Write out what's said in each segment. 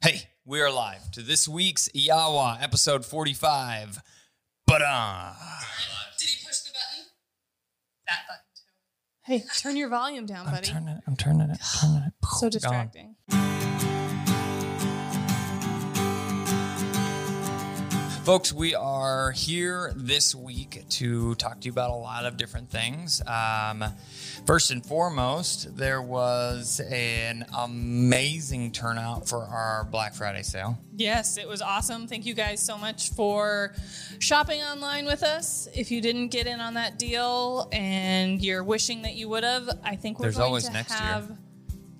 Hey, we are live to this week's Yawa episode 45. But uh Did he push the button? That button too. Hey, turn your volume down, I'm buddy. turning it, I'm turning it, turning it. so Gone. distracting. Folks, we are here this week to talk to you about a lot of different things. Um, first and foremost, there was an amazing turnout for our Black Friday sale. Yes, it was awesome. Thank you guys so much for shopping online with us. If you didn't get in on that deal and you're wishing that you would have, I think we're There's going always to next year. have.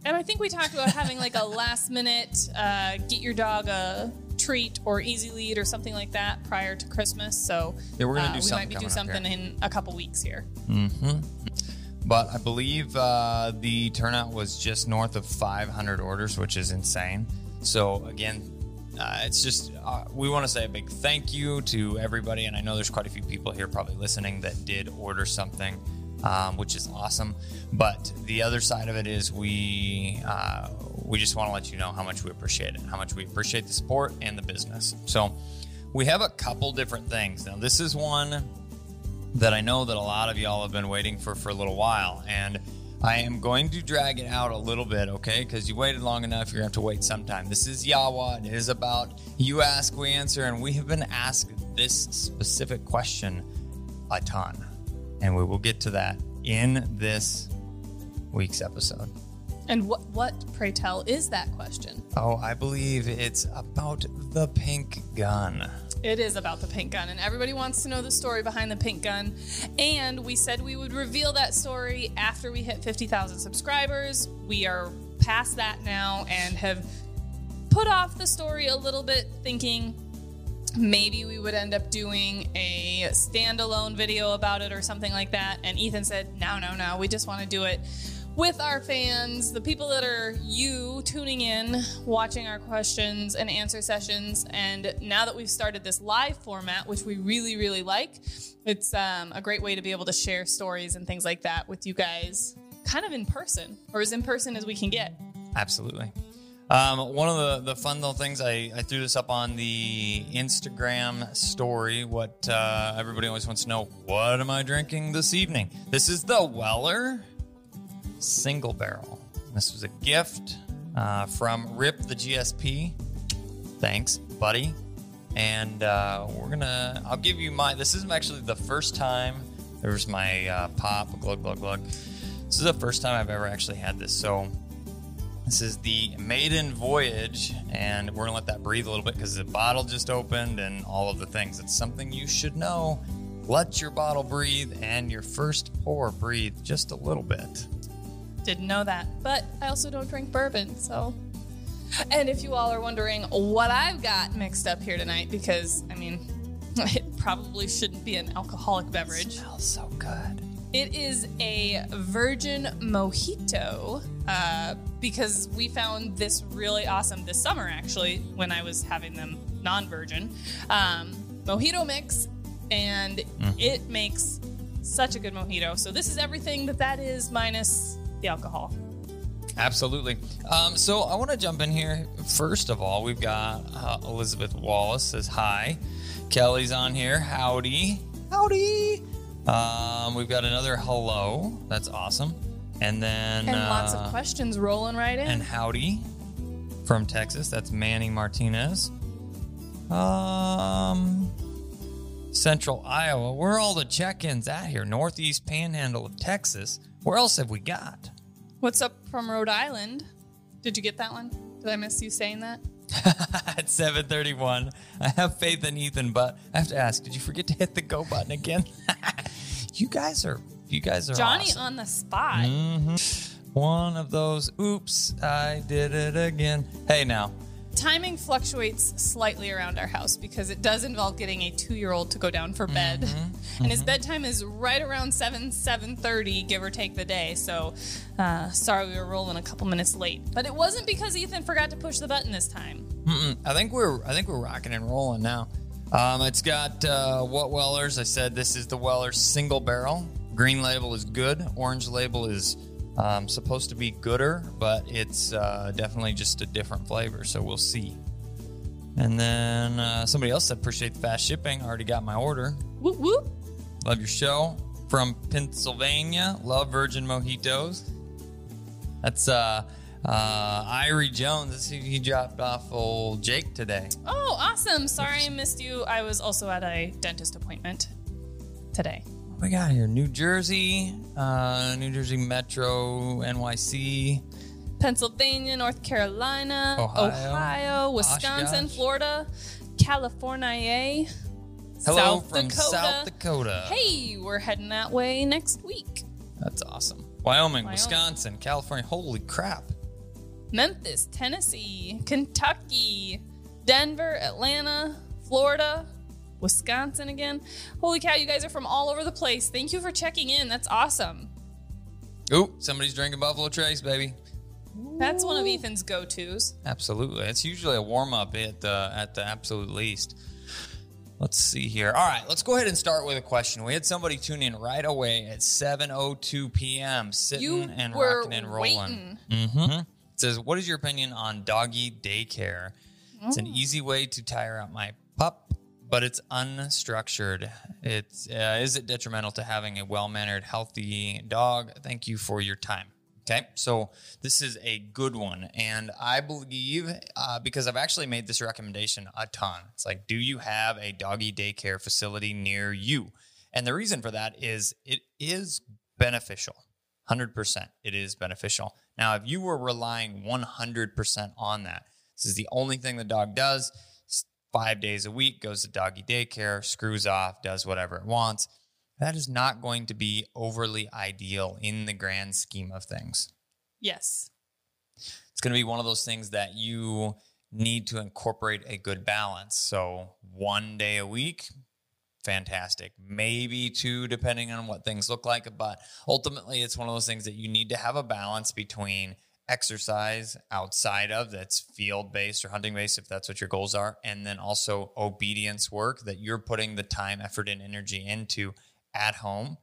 And I think we talked about having like a last minute uh, get your dog a treat or easy lead or something like that prior to Christmas. So Yeah, we're gonna uh, we might be doing something in a couple weeks here. But I believe uh, the turnout was just north of 500 orders, which is insane. So again, uh, it's just uh, we want to say a big thank you to everybody, and I know there's quite a few people here probably listening that did order something, um, which is awesome. But the other side of it is we uh, we just want to let you know how much we appreciate it, how much we appreciate the support and the business. So we have a couple different things. Now this is one that I know that a lot of y'all have been waiting for for a little while. And I am going to drag it out a little bit, okay? Because you waited long enough, you're to have to wait sometime. This is Yawa. It is about you ask, we answer. And we have been asked this specific question a ton. And we will get to that in this week's episode. And what, what, pray tell, is that question? Oh, I believe it's about the pink gun. It is about the pink gun, and everybody wants to know the story behind the pink gun. And we said we would reveal that story after we hit 50,000 subscribers. We are past that now and have put off the story a little bit, thinking maybe we would end up doing a standalone video about it or something like that. And Ethan said, no, no, no, we just want to do it with our fans, the people that are you tuning in, watching our questions and answer sessions. And now that we've started this live format, which we really, really like, it's um, a great way to be able to share stories and things like that with you guys kind of in person or as in person as we can get. Absolutely. Um, one of the, the fun little things, I, I threw this up on the Instagram story. What uh, everybody always wants to know what am I drinking this evening? This is the Weller Single Barrel. This was a gift uh, from Rip the GSP. Thanks, buddy. And uh, we're gonna, I'll give you my, this is actually the first time, there's my uh, pop, glug, glug, glug. This is the first time I've ever actually had this. So, this is the maiden voyage, and we're gonna let that breathe a little bit because the bottle just opened and all of the things. It's something you should know. Let your bottle breathe and your first pour breathe just a little bit. Didn't know that. But I also don't drink bourbon, so. And if you all are wondering what I've got mixed up here tonight, because I mean, it probably shouldn't be an alcoholic beverage. smells so good. It is a virgin mojito uh, because we found this really awesome this summer, actually, when I was having them non virgin. Um, mojito mix, and it makes such a good mojito. So, this is everything that that is minus the alcohol. Absolutely. Um, so I want to jump in here. First of all, we've got uh, Elizabeth Wallace says hi. Kelly's on here. Howdy. Howdy. Um, we've got another hello. That's awesome. And then And lots uh, of questions rolling right in. and howdy from Texas. That's Manny Martinez. Um, Central Iowa. Where are all the check-ins at here? Northeast Panhandle of Texas. Where else have we got? What's up from Rhode Island? Did you get that one? Did I miss you saying that? At 7:31, I have faith in Ethan, but I have to ask: Did you forget to hit the go button again? you guys are, you guys are Johnny awesome. on the spot. One of those. Oops, I did it again. Hey, now Timing fluctuates slightly around our house because it does involve getting a two-year-old to go down for bed, Mm-hmm. and his bedtime is right around seven seven thirty, give or take the day. So, uh, sorry we were rolling a couple minutes late, but it wasn't because Ethan forgot to push the button this time. Mm-mm. I think we're I think we're rocking and rolling now. Um, it's got uh, what Wellers. I said this is the Weller single barrel. Green label is good. Orange label is Um, supposed to be gooder, but it's uh, definitely just a different flavor. So we'll see. And then uh, somebody else said, appreciate the fast shipping. Already got my order. Whoop whoop. Love your show. From Pennsylvania, love virgin mojitos. That's uh, uh, Irie Jones. He, he dropped off old Jake today. Oh, awesome. Sorry I missed you. I was also at a dentist appointment today. We got here? New Jersey, uh, New Jersey Metro, NYC. Pennsylvania, North Carolina, Ohio. Ohio, Wisconsin, gosh. Florida, California, Hello South from Dakota. South Dakota. Hey, we're heading that way next week. That's awesome. Wyoming, Wyoming. Wisconsin, California. Holy crap. Memphis, Tennessee, Kentucky, Denver, Atlanta, Florida, Wisconsin again. Holy cow, you guys are from all over the place. Thank you for checking in. That's awesome. Ooh, somebody's drinking Buffalo Trace, baby. That's one of Ethan's go tos. Absolutely. It's usually a warm up at the at the absolute least. Let's see here. All right, let's go ahead and start with a question. We had somebody tune in right away at 7:02 p.m. sitting You and rocking and rolling. waiting. hmm It says, "What is your opinion on doggy daycare? It's Oh. an easy way to tire out my pup, but it's unstructured. It's uh, is it detrimental to having a well-mannered, healthy dog? Thank you for your time." Okay, so this is a good one, and I believe uh, because I've actually made this recommendation a ton. It's like, do you have a doggy daycare facility near you? And the reason for that is it is beneficial. 100% it is beneficial. Now, if you were relying 100% on that, this is the only thing the dog does, five days a week, goes to doggy daycare, screws off, does whatever it wants. That is not going to be overly ideal in the grand scheme of things. Yes. It's going to be one of those things that you need to incorporate a good balance. So, one day a week, fantastic. Maybe two, depending on what things look like. But ultimately, it's one of those things that you need to have a balance between exercise outside of that's field based or hunting based, if that's what your goals are, and then also obedience work that you're putting the time, effort, and energy into at home.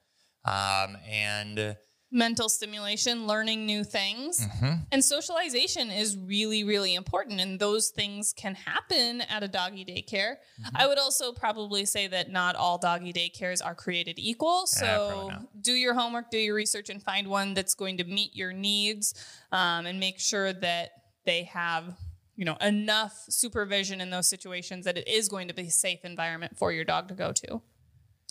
Um, and Mental stimulation, learning new things. mhm, And socialization is really, really important. And those things can happen at a doggy daycare. Mm-hmm. I would also probably say that not all doggy daycares are created equal. So not. do your homework, do your research, and find one that's going to meet your needs um, and make sure that they have. You know, enough supervision in those situations that it is going to be a safe environment for your dog to go to.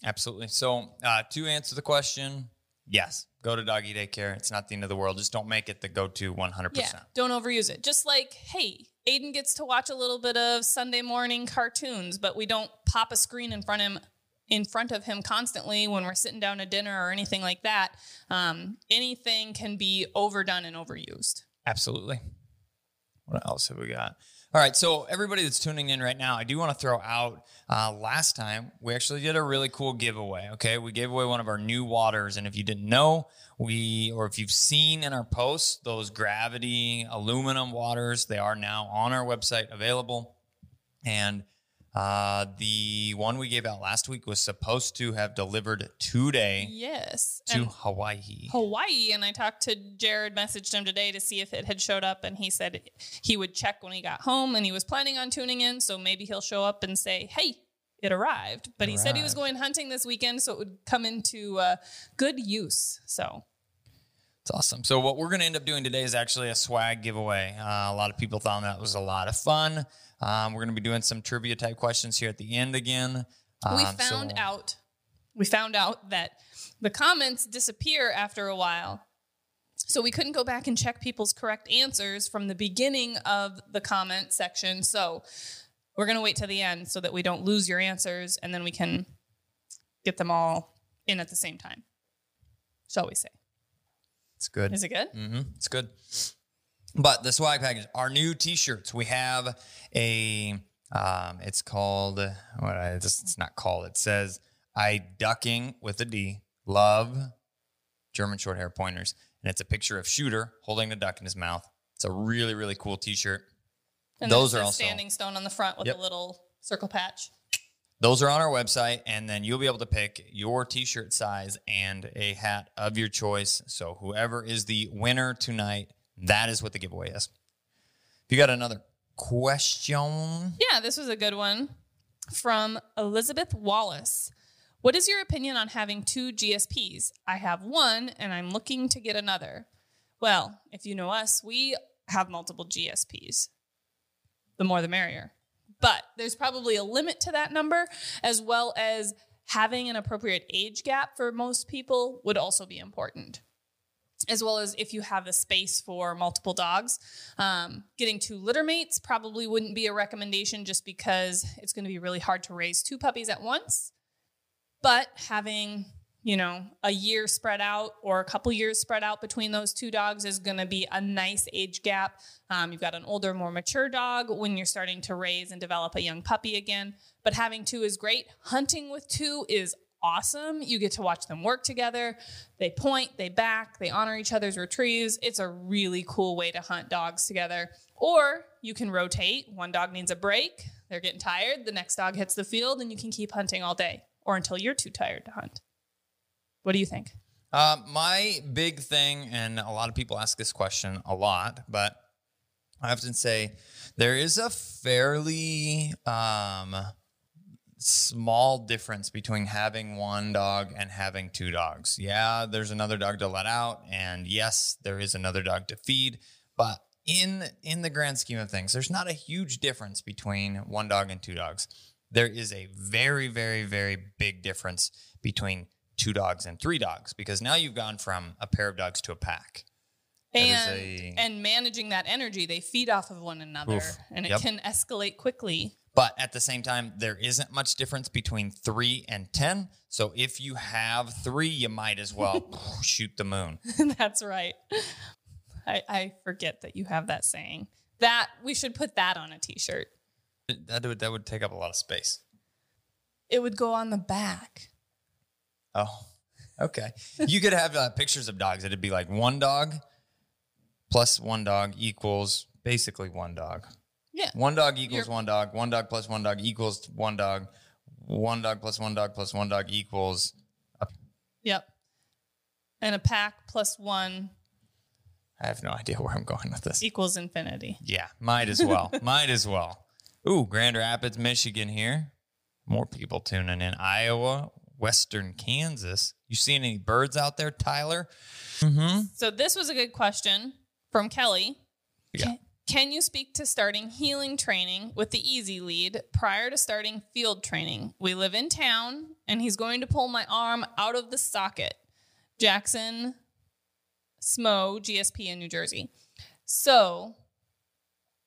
Absolutely. So, uh, to answer the question, yes, go to doggy daycare. It's not the end of the world. Just don't make it the go to 100%. Yeah, don't overuse it. Just like, hey, Aiden gets to watch a little bit of Sunday morning cartoons, but we don't pop a screen in front of him in front of him constantly when we're sitting down to dinner or anything like that. Um, anything can be overdone and overused. Absolutely. What else have we got? All right. So, everybody that's tuning in right now, I do want to throw out uh, last time we actually did a really cool giveaway. Okay. We gave away one of our new waters. And if you didn't know, we, or if you've seen in our posts, those gravity aluminum waters, they are now on our website available. And uh, the one we gave out last week was supposed to have delivered today Yes. to And Hawaii. Hawaii, and I talked to Jared, messaged him today to see if it had showed up, and he said he would check when he got home, and he was planning on tuning in, so maybe he'll show up and say, "Hey, it arrived." But he said he was going hunting this weekend, so it would come into uh, good use. So It's awesome. So what we're going to end up doing today is actually a swag giveaway. Uh, a lot of people thought that was a lot of fun. Um, we're going to be doing some trivia type questions here at the end again. we Um, found so- out we found out that the comments disappear after a while. So we couldn't go back and check people's correct answers from the beginning of the comment section. So we're going to wait till the end so that we don't lose your answers and then we can get them all in at the same time. Shall we say? It's good. Is it good? hmm It's good. But the swag package, our new T-shirts. We have a. Um, it's called what? I, it's, it's not called. It says "I ducking" with a D. Love German short hair pointers, and it's a picture of Shooter holding the duck in his mouth. It's a really really cool T-shirt. And Those are also- standing stone on the front with Yep. a little circle patch. Those are on our website, and then you'll be able to pick your t shirt size and a hat of your choice. So, whoever is the winner tonight, that is what the giveaway is. If you got another question, Yeah, this was a good one from Elizabeth Wallace. What is your opinion on having two GSPs? I have one and I'm looking to get another. Well, if you know us, we have multiple GSPs. The more the merrier. But there's probably a limit to that number, as well as having an appropriate age gap for most people would also be important as well as if you have the space for multiple dogs. Um, getting two litter mates probably wouldn't be a recommendation just because it's going to be really hard to raise two puppies at once. But having, you know, a year spread out or a couple years spread out between those two dogs is going to be a nice age gap. Um, you've got an older, more mature dog when you're starting to raise and develop a young puppy again. But having two is great. Hunting with two is awesome. You get to watch them work together. They point, they back, they honor each other's retrieves. It's a really cool way to hunt dogs together. Or you can rotate. One dog needs a break, they're getting tired, the next dog hits the field, and you can keep hunting all day or until you're too tired to hunt. What do you think? Uh, my big thing, and a lot of people ask this question a lot, but I often say there is a fairly um, small difference between having one dog and having two dogs. Yeah, there's another dog to let out, and yes, there is another dog to feed, but in in the grand scheme of things, there's not a huge difference between one dog and two dogs. There is a very, very, very big difference between two dogs and three dogs because now you've gone from a pair of dogs to a pack. And a- and managing that energy, they feed off of one another, Oof. and it Yep. can escalate quickly. But at the same time, there isn't much difference between three and 10. So if you have three, you might as well shoot the moon. That's right. I, I forget that you have that saying. That we should put that on a t-shirt. That would, that would take up a lot of space. It would go on the back. Oh, okay. You could have uh, pictures of dogs. It'd be like one dog plus one dog equals basically one dog. Yeah. One dog equals You're- one dog. One dog plus one dog equals one dog. One dog plus one dog plus one dog equals. Yep. And a pack plus one I have no idea where I'm going with this. equals infinity. Yeah, might as well. might as well. Ooh, Grand Rapids, Michigan here. More people tuning in. Iowa, Western Kansas. You seeing any birds out there, Tyler? Mm-hmm. So this was a good question from Kelly. Yeah. Can you speak to starting heeling training with the easy lead prior to starting field training? We live in town and he's going to pull my arm out of the socket. Jackson Smo, GSP in New Jersey. So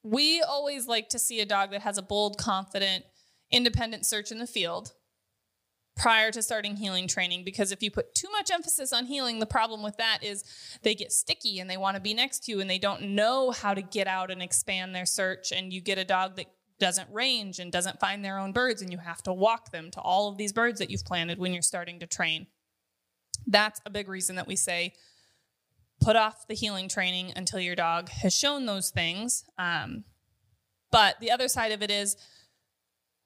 we always like to see a dog that has a bold, confident, independent search in the field prior to starting heeling training because if you put too much emphasis on heeling, the problem with that is they get sticky and they want to be next to you and they don't know how to get out and expand their search. And you get a dog that doesn't range and doesn't find their own birds, and you have to walk them to all of these birds that you've planted when you're starting to train. That's a big reason that we say put off the heeling training until your dog has shown those things. Um, but the other side of it is,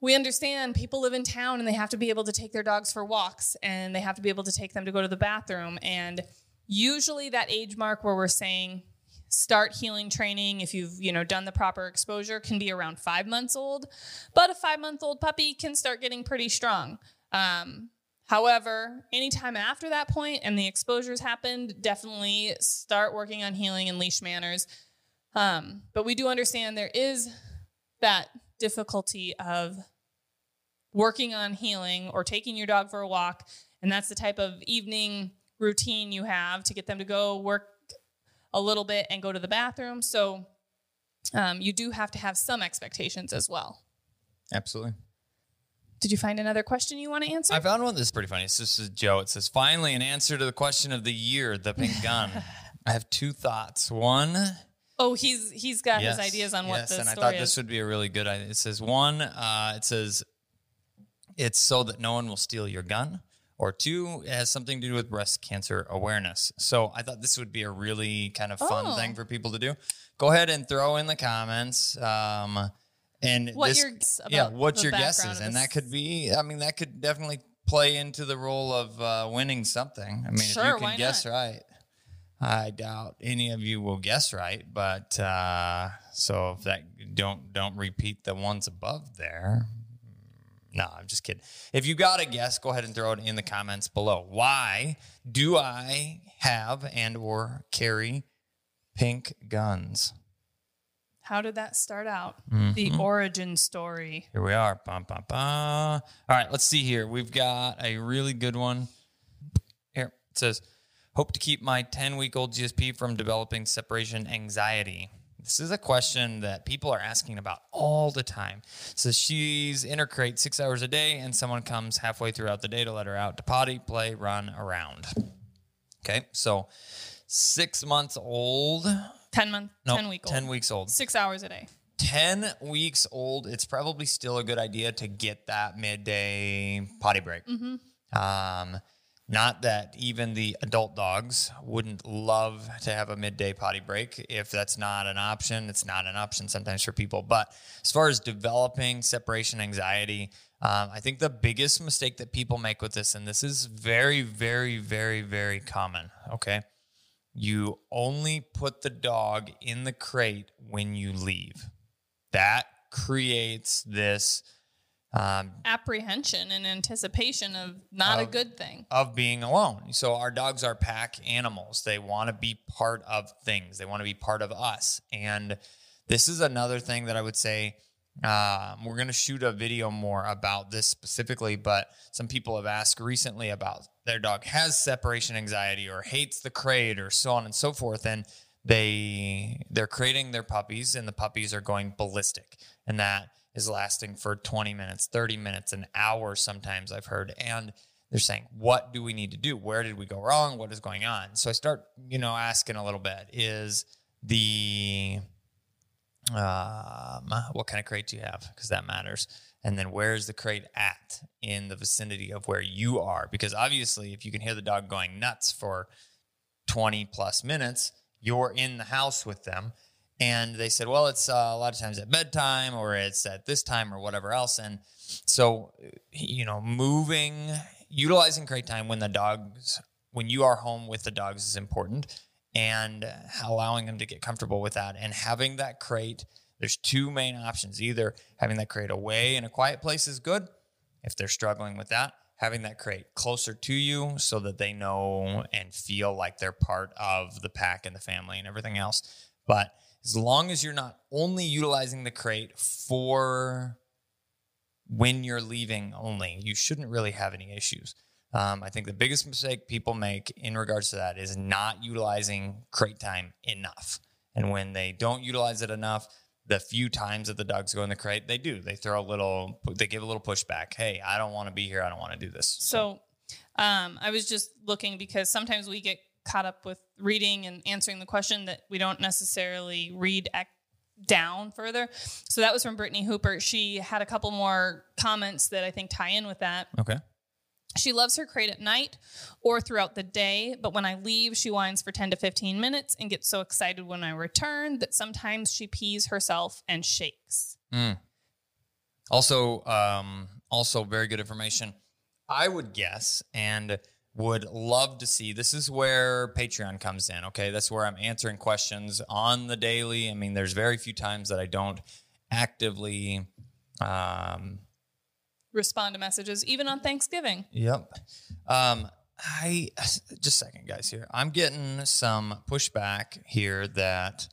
we understand people live in town and they have to be able to take their dogs for walks and they have to be able to take them to go to the bathroom. And usually that age mark where we're saying start heeling training if you've you know done the proper exposure can be around five months old. But a five month old puppy can start getting pretty strong. Um, however anytime after that point and the exposures happened definitely start working on heeling and leash manners. Um, but we do understand there is that difficulty of working on heeling or taking your dog for a walk. And that's the type of evening routine you have to get them to go work a little bit and go to the bathroom. So um, you do have to have some expectations as well. Absolutely. Did you find another question you want to answer? I found one that's pretty funny. This is Joe. It says, finally, an answer to the question of the year, the pink gun. I have two thoughts. One, oh, he's he's got yes, his ideas on what this. yes, the and I thought is. this would be a really good idea. It says, one, uh, it says, it's so that no one will steal your gun. Or two, it has something to do with breast cancer awareness. So I thought this would be a really kind of fun Oh. thing for people to do. Go ahead and throw in the comments. Um, and What this, your yeah, what's your guesses? And that could be, I mean, that could definitely play into the role of uh, winning something. I mean, if you can guess not? right, I doubt any of you will guess right. But uh, so if that don't don't repeat the ones above there. No, I'm just kidding. If you got a guess, go ahead and throw it in the comments below. Why do I have and or carry pink guns? How did that start out? Mm-hmm. The origin story. Here we are. Bum, bum, bum. All right, let's see here. We've got a really good one. Here it says, "Hope to keep my 10 week old GSP from developing separation anxiety." This is a question that people are asking about all the time. So she's in her crate six hours a day, and someone comes halfway throughout the day to let her out to potty, play, run around. Okay, so six months old. 10 months, No, 10 week old. 10 weeks old. Six hours a day. 10 weeks old, it's probably still a good idea to get that midday potty break. Um, not that even the adult dogs wouldn't love to have a midday potty break. If that's not an option, it's not an option sometimes for people. But as far as developing separation anxiety, um, I think the biggest mistake that people make with this, and this is very, very, very, very common, okay? You only put the dog in the crate when you leave. That creates this um, Apprehension and anticipation of not a good thing. of being alone. So our dogs are pack animals. They want to be part of things. They want to be part of us. And this is another thing that I would say. Um, we're going to shoot a video more about this specifically, but some people have asked recently about their dog has separation anxiety or hates the crate or so on and so forth. And they they're creating their puppies and the puppies are going ballistic. And that is lasting for 20 minutes, 30 minutes, an hour sometimes I've heard. And they're saying, what do we need to do? Where did we go wrong? What is going on? So I start, you know, asking a little bit is the, um, what kind of crate do you have? Because that matters. And then where's the crate at in the vicinity of where you are? Because obviously, if you can hear the dog going nuts for 20 plus minutes, you're in the house with them. And they said, well, it's uh, a lot of times at bedtime or it's at this time or whatever else. And so, you know, moving, utilizing crate time when the dogs, when you are home with the dogs is important and allowing them to get comfortable with that and having that crate. There's two main options. Either having that crate away in a quiet place is good if they're struggling with that, having that crate closer to you so that they know and feel like they're part of the pack and the family and everything else. But as long as you're not only utilizing the crate for when you're leaving only, you shouldn't really have any issues. Um, I think the biggest mistake people make in regards to that is not utilizing crate time enough. And when they don't utilize it enough, the few times that the dogs go in the crate, they do. They throw a little, they give a little pushback. Hey, I don't want to be here. I don't want to do this. So um, I was just looking because sometimes we get caught up with reading and answering the question that we don't necessarily read ac- down further. So that was from Brittany Hooper. She had a couple more comments that I think tie in with that. Okay. She loves her crate at night or throughout the day, but when I leave, she whines for 10 to 15 minutes and gets so excited when I return that sometimes she pees herself and shakes. Also, um, also very good information. I would guess and would love to see. This is where Patreon comes in. Okay, that's where I'm answering questions on the daily. I mean, there's very few times that I don't actively. Um, Respond to messages, even on Thanksgiving. Yep. Um, I just a second, guys. Here, I'm getting some pushback here that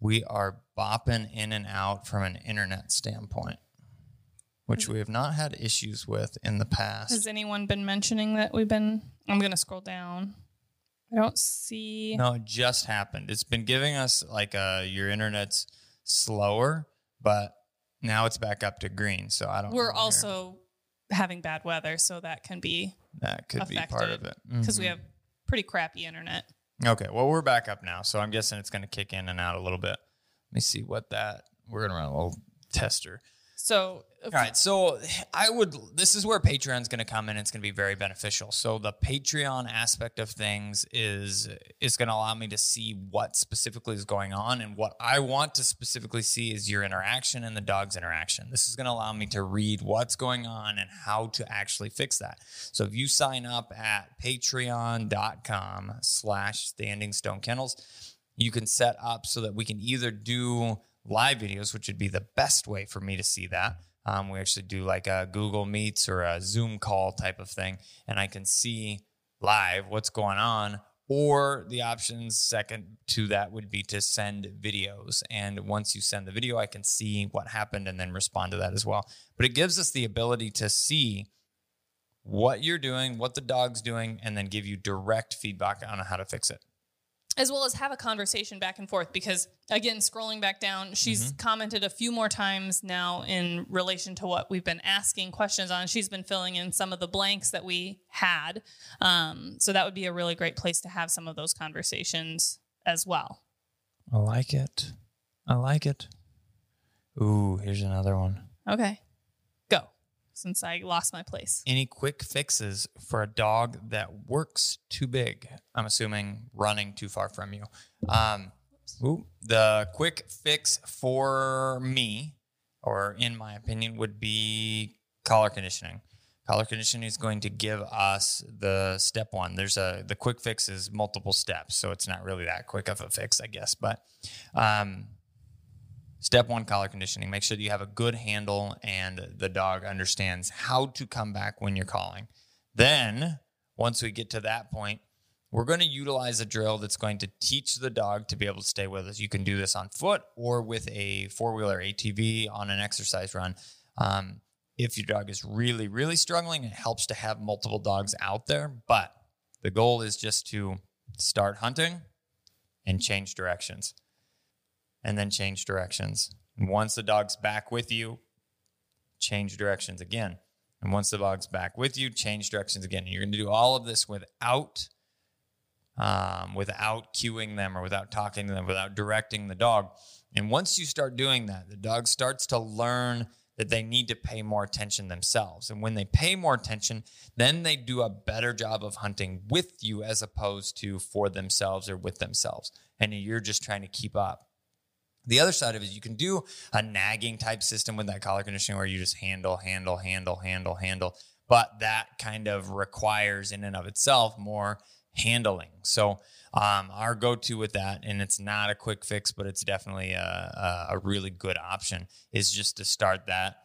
we are bopping in and out from an internet standpoint, which we have not had issues with in the past. Has anyone been mentioning that we've been? I'm going to scroll down. I don't see. No, it just happened. It's been giving us like a your internet's slower, but now it's back up to green. So I don't. We're here. also having bad weather, so that can be that could be part of it because we Mhm. have pretty crappy internet. Okay, well, we're back up now, so I'm guessing it's going to kick in and out a little bit. Let me see what that. We're going to run a little tester. So All right, so I would. This is where Patreon's going to come in. It's going to be very beneficial. So the Patreon aspect of things is is going to allow me to see what specifically is going on, and what I want to specifically see is your interaction and the dog's interaction. This is going to allow me to read what's going on and how to actually fix that. So if you sign up at Patreon.com/slash Standing Stone Kennels, you can set up so that we can either do live videos, which would be the best way for me to see that. Um, we actually do like a Google Meets or a Zoom call type of thing, and I can see live what's going on. Or the options second to that would be to send videos. And once you send the video, I can see what happened and then respond to that as well. But it gives us the ability to see what you're doing, what the dog's doing, and then give you direct feedback on how to fix it. As well as have a conversation back and forth because again scrolling back down she's Mm-hmm. commented a few more times now in relation to what we've been asking questions on she's been filling in some of the blanks that we had um, so that would be a really great place to have some of those conversations as well I like it. I like it. Ooh, here's another one. okay since i lost my place Any quick fixes for a dog that works too big? I'm assuming running too far from you. Um, ooh, the quick fix for me, or in my opinion, would be collar conditioning. Collar conditioning is going to give us the step one. There's a the quick fix is multiple steps, so it's not really that quick of a fix, I guess. But um, Step one collar conditioning. Make sure you have a good handle and the dog understands how to come back when you're calling. Then, once we get to that point, we're going to utilize a drill that's going to teach the dog to be able to stay with us. You can do this on foot or with a four wheeler ATV on an exercise run. Um, if your dog is really, really struggling, it helps to have multiple dogs out there. But the goal is just to start hunting and change directions and then change directions. And once the dog's back with you, change directions again. And once the dog's back with you, change directions again. And you're going to do all of this without um, without cueing them or without talking to them, without directing the dog. And once you start doing that, the dog starts to learn that they need to pay more attention themselves. And when they pay more attention, then they do a better job of hunting with you as opposed to for themselves or with themselves. And you're just trying to keep up. The other side of it you can do a nagging type system with that collar conditioning where you just handle, handle, handle, handle, handle. But that kind of requires in and of itself more handling. So um, our go-to with that, and it's not a quick fix, but it's definitely a, a really good option, is just to start that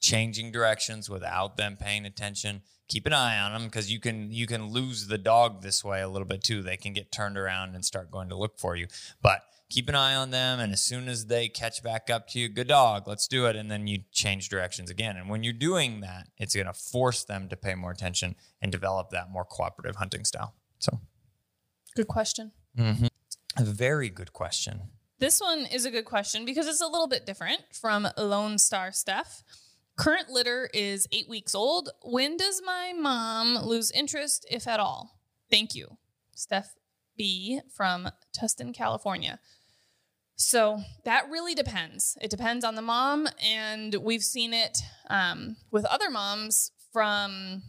changing directions without them paying attention. Keep an eye on them because you can you can lose the dog this way a little bit too. They can get turned around and start going to look for you. But keep an eye on them, and as soon as they catch back up to you, good dog, let's do it. And then you change directions again. And when you're doing that, it's going to force them to pay more attention and develop that more cooperative hunting style. So, good question mm-hmm. a very good question. This one is a good question because it's a little bit different from Lone Star Steph. Current litter is eight weeks old. When does my mom lose interest, if at all? Thank you. Steph B from Tustin, California. So that really depends. It depends on the mom, and we've seen it um, with other moms from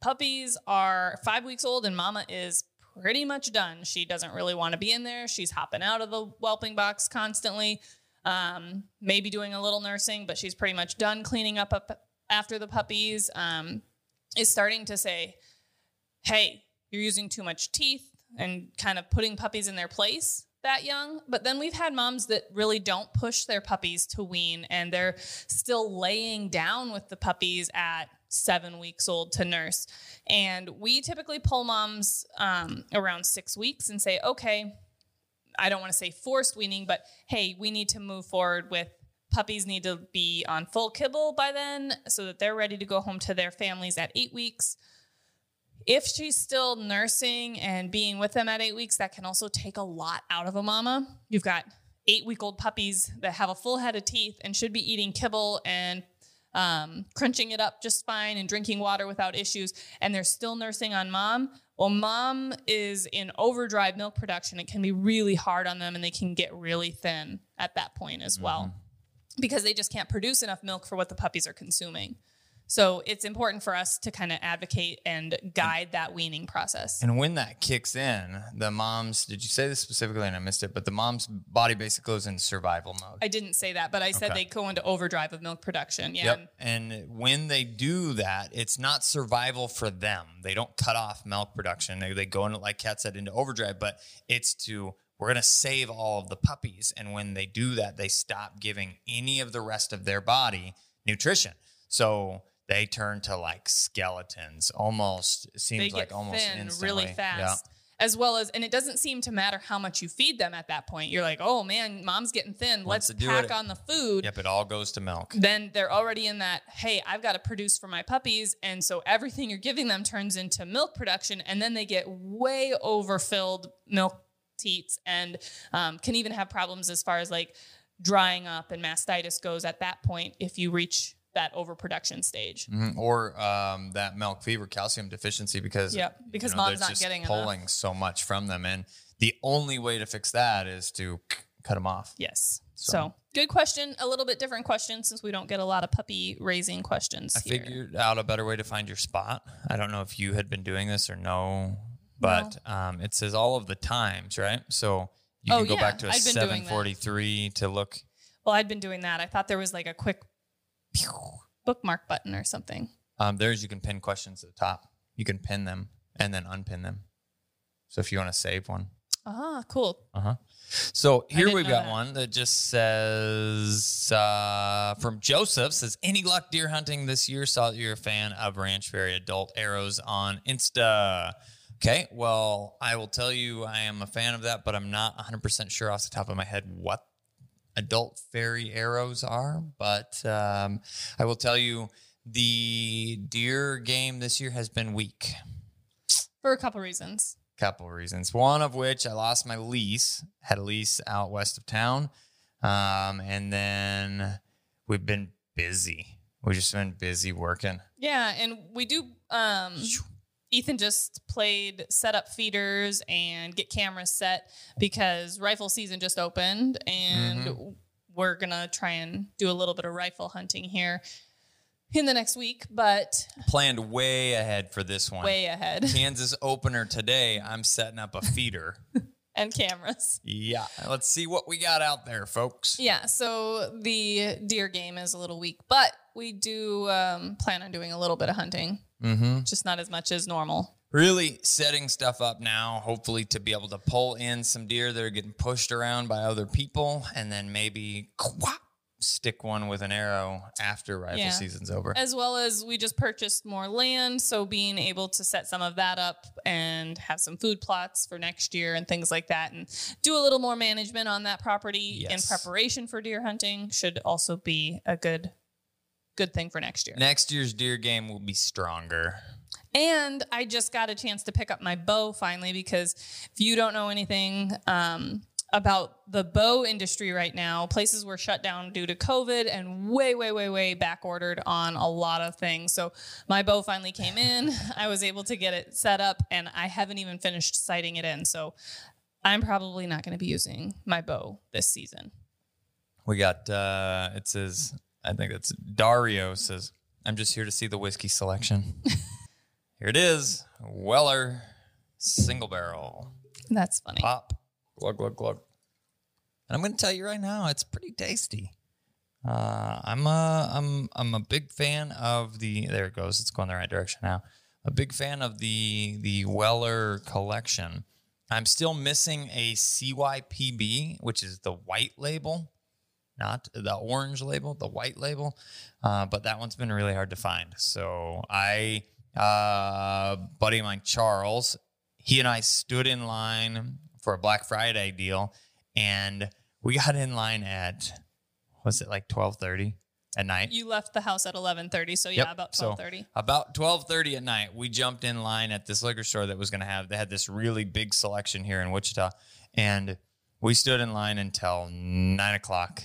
puppies are five weeks old and mama is pretty much done. She doesn't really want to be in there. She's hopping out of the whelping box constantly, um, maybe doing a little nursing, but she's pretty much done cleaning up, up after the puppies. Um, is starting to say, hey, you're using too much teeth and kind of putting puppies in their place that young. But then we've had moms that really don't push their puppies to wean and they're still laying down with the puppies at seven weeks old to nurse. And we typically pull moms um, around six weeks and say, okay, I don't want to say forced weaning, but hey, we need to move forward with puppies need to be on full kibble by then so that they're ready to go home to their families at eight weeks. If she's still nursing and being with them at eight weeks, that can also take a lot out of a mama. You've got eight week old puppies that have a full head of teeth and should be eating kibble and um, crunching it up just fine and drinking water without issues, and they're still nursing on mom. Well, mom is in overdrive milk production. It can be really hard on them and they can get really thin at that point as well. because they just can't produce enough milk for what the puppies are consuming. So it's important for us to kind of advocate and guide that weaning process. And when that kicks in, the mom's, did you say this specifically and I missed it, but the mom's body basically goes into survival mode. I didn't say that, but I said Okay. they go into overdrive of milk production. Yeah. Yep. And when they do that, it's not survival for them. They don't cut off milk production. They, they go into, like Kat said, into overdrive, but it's to, we're going to save all of the puppies. And when they do that, they stop giving any of the rest of their body nutrition. So they turn to like skeletons almost, it seems they like almost thin instantly. really fast. As well as, and it doesn't seem to matter how much you feed them at that point. You're like, oh man, mom's getting thin. Let's pack it. on the food. Yep. It all goes to milk. then they're already in that hey i've got to produce for my puppies and so everything you're giving them turns into milk production and then they get way overfilled milk teats and um, can even have problems as far as like drying up and mastitis goes at that point if you reach that overproduction stage Mhm. Or um, that milk fever, calcium deficiency, because Yep, because you mom's not getting enough. pulling so much from them, and the only way to fix that is to cut them off. yes so. So- good question a little bit different question since we don't get a lot of puppy raising questions I here. figured out a better way to find your spot. I don't know if you had been doing this or no, but um, it says all of the times, right? So you Oh, can go yeah, back to a I've been doing that. 743 to look. well i'd been doing that i thought there was like a quick bookmark button or something Um, there's you can pin questions at the top. You can pin them and then unpin them. So if you want to save one. ah cool Uh huh. So here we've got that. one that just says uh, from Joseph says any luck deer hunting this year? Saw that you're a fan of Ranch Fairy Adult Arrows on Insta. Okay, well I will tell you I am a fan of that, but I'm not 100 percent sure off the top of my head what adult fairy arrows are. But um, I will tell you the deer game this year has been weak for a couple reasons. couple reasons. One of which I lost my lease, had a lease out west of town. Um, and then we've been busy. We've just been busy working. Yeah, and we do. Um, Ethan just played set up feeders and get cameras set because rifle season just opened, and Mm-hmm. we're gonna try and do a little bit of rifle hunting here in the next week, but Planned way ahead for this one. way ahead Kansas opener today. I'm setting up a feeder. and cameras. yeah. Let's see what we got out there, folks. Yeah, so the deer game is a little weak, but we do um, plan on doing a little bit of hunting, Mm-hmm. just not as much as normal. really setting stuff up now, hopefully to be able to pull in some deer that are getting pushed around by other people, and then maybe quap, stick one with an arrow after rifle Yeah. season's over. as well as we just purchased more land so being able to set some of that up and have some food plots for next year and things like that and do a little more management on that property in preparation for deer hunting should also be a good good thing for next year. Next year's deer game will be stronger. and i just got a chance to pick up my bow finally because if you don't know anything um, about the bow industry right now places were shut down due to covid and way way way way back ordered on a lot of things. So my bow finally came in. I was able to get it set up and i haven't even finished sighting it in. So i'm probably not going to be using my bow this season. We got uh it says I think it's Dario says, I'm just here to see the whiskey selection. here it is. Weller single barrel. that's funny Pop. Glug glug glug. And I'm gonna tell you right now, it's pretty tasty. Uh, I'm a I'm I'm a big fan of the there it goes, it's going the right direction now. A big fan of the the Weller collection. I'm still missing a CYPB, which is the white label, not the orange label, the white label. Uh, but that one's been really hard to find. So I, uh, buddy of mine, Charles, he and I stood in line for a Black Friday deal, and we got in line at was it like twelve thirty at night? you left the house at 11.30 so yeah Yep. about So, 12.30 about twelve thirty at night, we jumped in line at this liquor store that was going to have. They had this really big selection here in Wichita, and we stood in line until nine o'clock.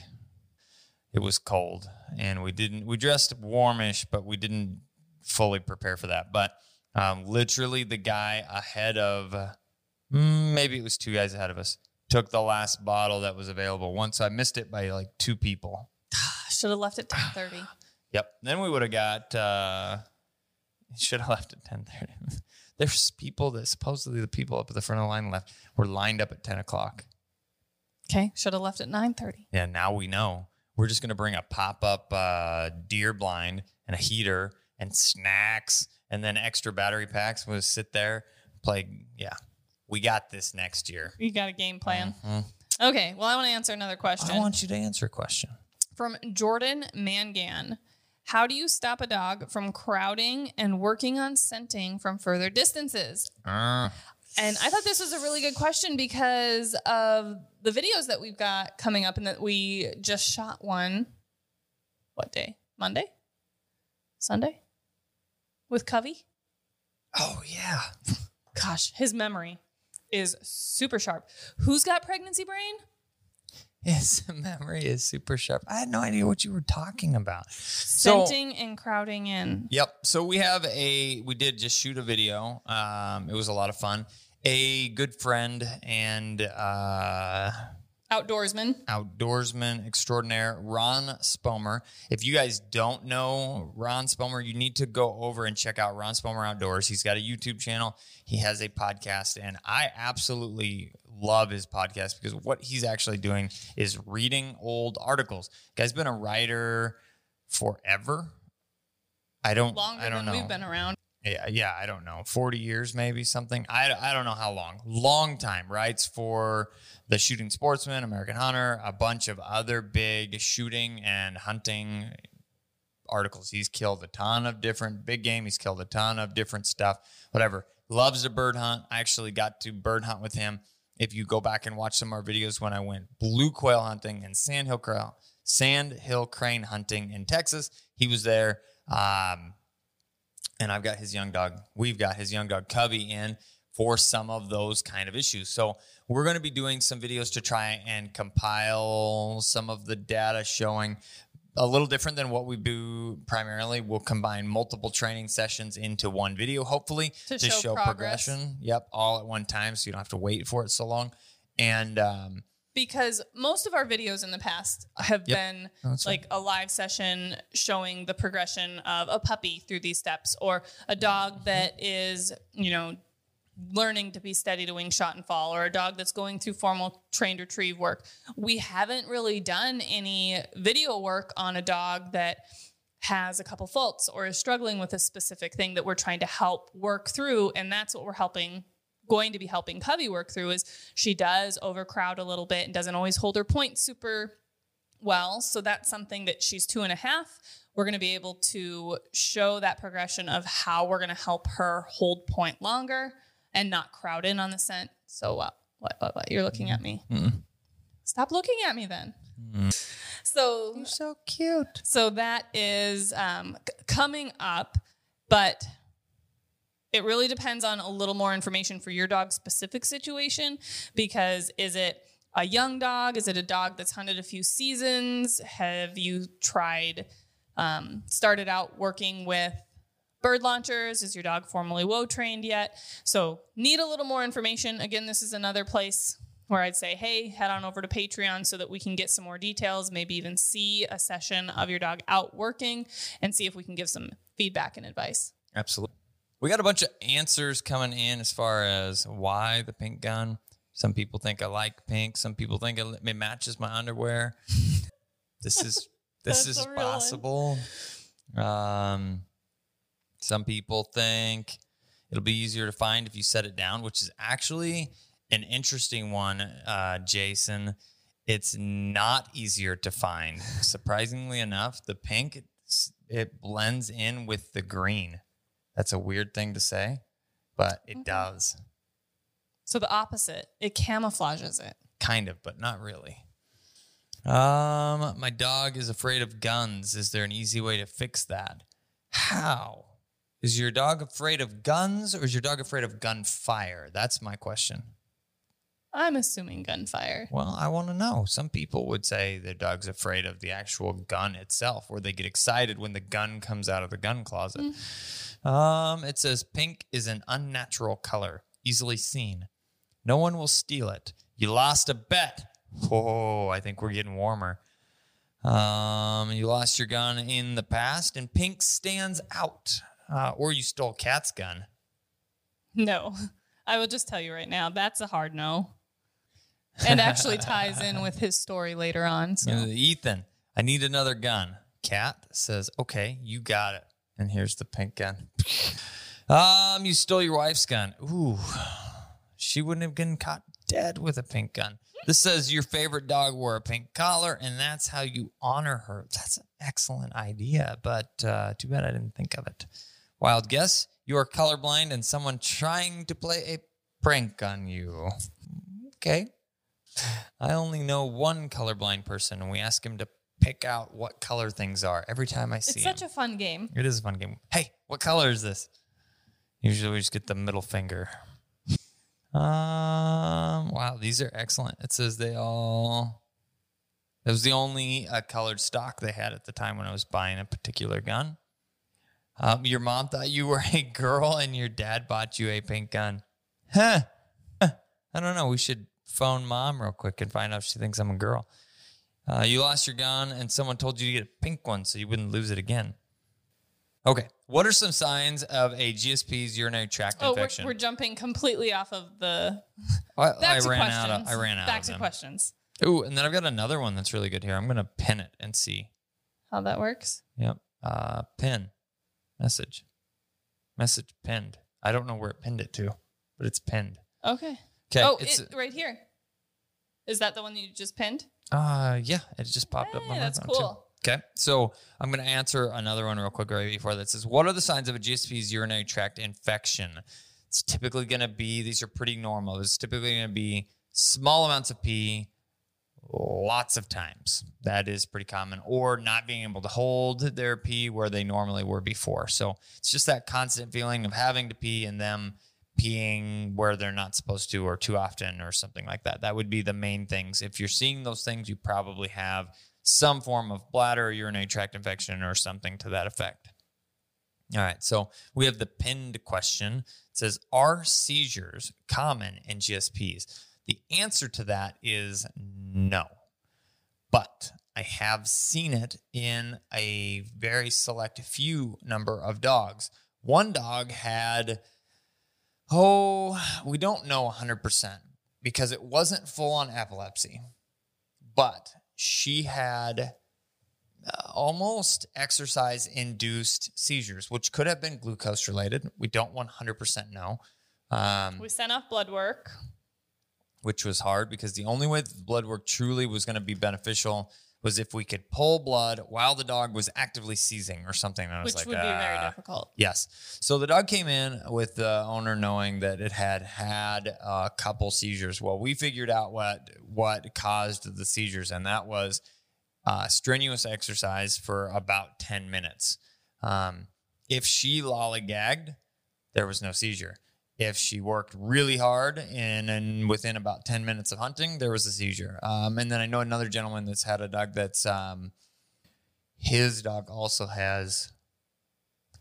It was cold, and we didn't. We dressed warmish, but we didn't fully prepare for that. But um, literally, the guy ahead of mm, maybe it was two guys ahead of us took the last bottle that was available. Once I missed it by like two people. Should have left at ten thirty. Yep. Then we would have got. uh Should have left at ten thirty. There's people that supposedly the people up at the front of the line left were lined up at ten o'clock. Okay. Should have left at nine thirty. Yeah, now we know. We're just gonna bring a pop up uh, deer blind and a heater and snacks and then extra battery packs. We'll sit there, play. Yeah, we got this next year. You got a game plan. Mhm. Okay. Well, I want to answer another question I want you to answer a question. from Jordan Mangan. How do you stop a dog from crowding and working on scenting from further distances? Uh, And I thought this was a really good question because of the videos that we've got coming up and that we just shot one. What day? Monday? Sunday? With Covey? oh yeah. Gosh, his memory is super sharp. Who's got pregnancy brain? His memory is super sharp. I had no idea what you were talking about. So, Scenting and crowding in. Yep. So we have a we did just shoot a video. Um, it was a lot of fun. A good friend and uh, Outdoorsman. outdoorsman extraordinaire, Ron Spomer. If you guys don't know Ron Spomer, you need to go over and check out Ron Spomer Outdoors. He's got a YouTube channel, he has a podcast, and I absolutely love his podcast because what he's actually doing is reading old articles. Guy's been a writer forever. I don't Longer I don't than know. we've been around. Yeah, yeah, I don't know, 40 years maybe something. I, I don't know how long. Long time, writes for the Shooting Sportsman, American Hunter, a bunch of other big shooting and hunting articles. He's killed a ton of different big game. He's killed a ton of different stuff, whatever. Loves to bird hunt. I actually got to bird hunt with him. If you go back and watch some of our videos when I went blue quail hunting and sandhill quail, sandhill crane hunting in Texas, he was there. Um, and I've got his young dog. We've got his young dog Cubby in for some of those kind of issues. So we're going to be doing some videos to try and compile some of the data showing a little different than what we do primarily. We'll combine multiple training sessions into one video, hopefully To show progress. progression. Yep, all at one time, so you don't have to wait for it so long. And um, because most of our videos in the past have Yep. been oh, That's like a live session showing the progression of a puppy through these steps or a dog mm-hmm. that is, you know, learning to be steady to wing shot and fall or a dog that's going through formal trained retrieve work. We haven't really done any video work on a dog that has a couple faults or is struggling with a specific thing that we're trying to help work through and that's what we're helping going to be helping Covey work through is she does overcrowd a little bit and doesn't always hold her point super well. So that's something that she's two and a half. We're going to be able to show that progression of how we're going to help her hold point longer and not crowd in on the scent. So uh, what, what, what? You're looking at me. Mm. Stop looking at me then. So you're so cute. so that is um, c- coming up, but it really depends on a little more information for your dog's specific situation because is it a young dog? Is it a dog that's hunted a few seasons? Have you tried, um, started out working with bird launchers? Is your dog formally whoa trained yet? So, need a little more information. Again, this is another place where I'd say, hey, head on over to Patreon so that we can get some more details, maybe even see a session of your dog out working and see if we can give some feedback and advice. Absolutely. We got a bunch of answers coming in as far as why the pink gun. Some people think I like pink. Some people think it matches my underwear. This is this is a real one. possible. Um, some people think it'll be easier to find if you set it down, which is actually an interesting one, uh, Jason. It's not easier to find. Surprisingly enough, the pink it blends in with the green. That's a weird thing to say, but it does. So, the opposite, it camouflages it. Kind of, but not really. Um, my dog is afraid of guns. Is there an easy way to fix that? How? Is your dog afraid of guns or is your dog afraid of gunfire? That's my question. I'm assuming gunfire. Well, I want to know. Some people would say their dog's afraid of the actual gun itself, or they get excited when the gun comes out of the gun closet. Um, it says pink is an unnatural color, easily seen. No one will steal it. You lost a bet. Oh, I think we're getting warmer. Um, you lost your gun in the past, and pink stands out. Uh, or you stole Cat's gun. No, I will just tell you right now. That's a hard no. And actually ties in with his story later on. So. Ethan, I need another gun. Cat says, "Okay, you got it." And here's the pink gun. um, you stole your wife's gun. Ooh, she wouldn't have been caught dead with a pink gun. This says your favorite dog wore a pink collar, and that's how you honor her. That's an excellent idea, but uh, too bad I didn't think of it. Wild guess: you are colorblind, and someone trying to play a prank on you. Okay. I only know one colorblind person, and we ask him to pick out what color things are every time I see it. It's such him. a fun game. it is a fun game. Hey, what color is this? Usually we just get the middle finger. Um, wow, these are excellent. It says they all. It was the only uh, colored stock they had at the time when I was buying a particular gun. Um, your mom thought you were a girl, and your dad bought you a pink gun. Huh? Huh. I don't know. We should phone mom real quick and find out if she thinks I'm a girl. Uh, you lost your gun, and someone told you to get a pink one so you wouldn't lose it again. Okay. What are some signs of a GSP's urinary tract Oh, we're, infection? we're jumping completely off of the. I, Back I ran questions. out. Of, I ran out Back of to them. questions. Ooh, and then I've got another one that's really good here. I'm gonna pin it and see. How that works? Yep. Uh, pin message. Message pinned. I don't know where it pinned it to, but it's pinned. Okay. Okay. oh, it's it, right here. Is that the one that you just pinned? uh yeah, it just popped up Hey, on my that's phone, too. cool. Okay, so I'm going to answer another one real quick right before that. It says, What are the signs of a GSP's urinary tract infection? It's typically going to be, these are pretty normal. It's typically going to be small amounts of pee lots of times. That is pretty common. Or not being able to hold their pee where they normally were before. So it's just that constant feeling of having to pee and them peeing where they're not supposed to or too often or something like that. That would be the main things. If you're seeing those things, you probably have some form of bladder or urinary tract infection or something to that effect. All right, so we have the pinned question. It says, Are seizures common in GSPs? The answer to that is no. But I have seen it in a very select few number of dogs. One dog had, oh, we don't know 100% because it wasn't full on epilepsy, but she had uh, almost exercise induced seizures, which could have been glucose related. We don't 100% know. Um, We sent off blood work. which was hard because the only way the blood work truly was going to be beneficial was if we could pull blood while the dog was actively seizing or something. And I was which like, would be very "Ah." difficult. Yes. So the dog came in with the owner knowing that it had had a couple seizures. Well, we figured out what what caused the seizures, and that was uh, strenuous exercise for about ten minutes. Um, if she lollygagged, there was no seizure. If she worked really hard and, then within about 10 minutes of hunting, there was a seizure. Um, and then I know another gentleman that's had a dog that's um, his dog also has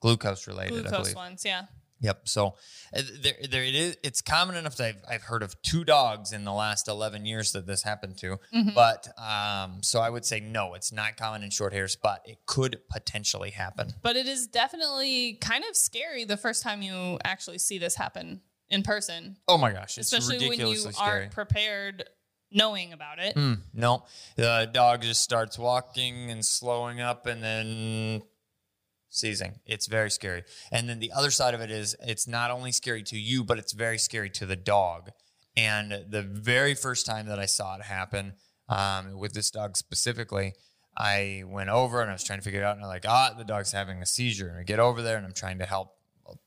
glucose related, Glucose ones, yeah. Yep. So uh, there, there it is. It's common enough that I've, I've heard of two dogs in the last 11 years that this happened to. Mhm. But um, so I would say no, it's not common in short hairs, but it could potentially happen. But it is definitely kind of scary the first time you actually see this happen in person, Oh my gosh, it's especially when you scary. aren't prepared knowing about it. Mm, no, the dog just starts walking and slowing up and then seizing. It's very scary. And then the other side of it is it's not only scary to you, but it's very scary to the dog. And the very first time that I saw it happen um, with this dog specifically, I went over and I was trying to figure it out. And I'm like, ah, the dog's having a seizure. And I get over there and I'm trying to help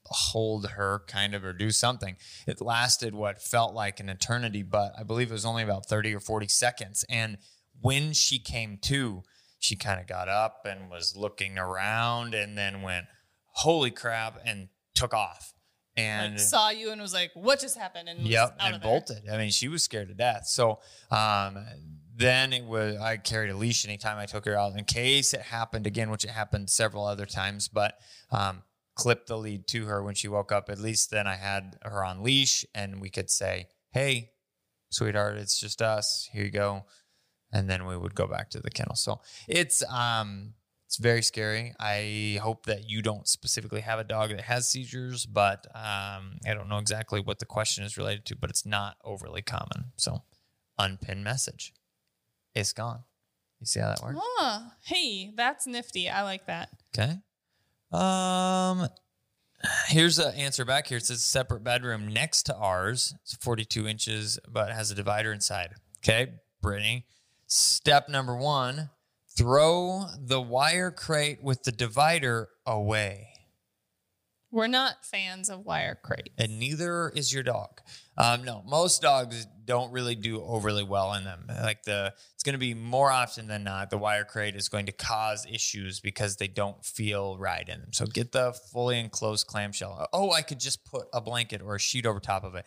hold her kind of or do something. It lasted what felt like an eternity, but I believe it was only about 30 or 40 seconds. And when she came to, she kind of got up and was looking around and then went, holy crap, and took off. And Like saw you and was like, "What just happened?" And was Yep, out and there. bolted. I mean, she was scared to death. So um, then it was I carried a leash anytime I took her out in case it happened again, which it happened several other times. But um, clipped the lead to her when she woke up. At least then I had her on leash, and we could say, "Hey, sweetheart, it's just us. Here you go." And then we would go back to the kennel. So it's um it's very scary. I hope that you don't specifically have a dog that has seizures, but um, I don't know exactly what the question is related to, but it's not overly common. So unpin message. It's gone. You see how that works? Oh, hey, that's nifty. I like that. Okay. Um, here's the answer back here. It says separate bedroom next to ours. It's 42 inches, but has a divider inside. Okay, Brittany. Step number one: throw the wire crate with the divider away. We're not fans of wire crates. and neither is your dog. Um, no, most dogs don't really do overly well in them. Like the, it's going to be more often than not, the wire crate is going to cause issues because they don't feel right in them. So get the fully enclosed clamshell. Oh, I could just put a blanket or a sheet over top of it.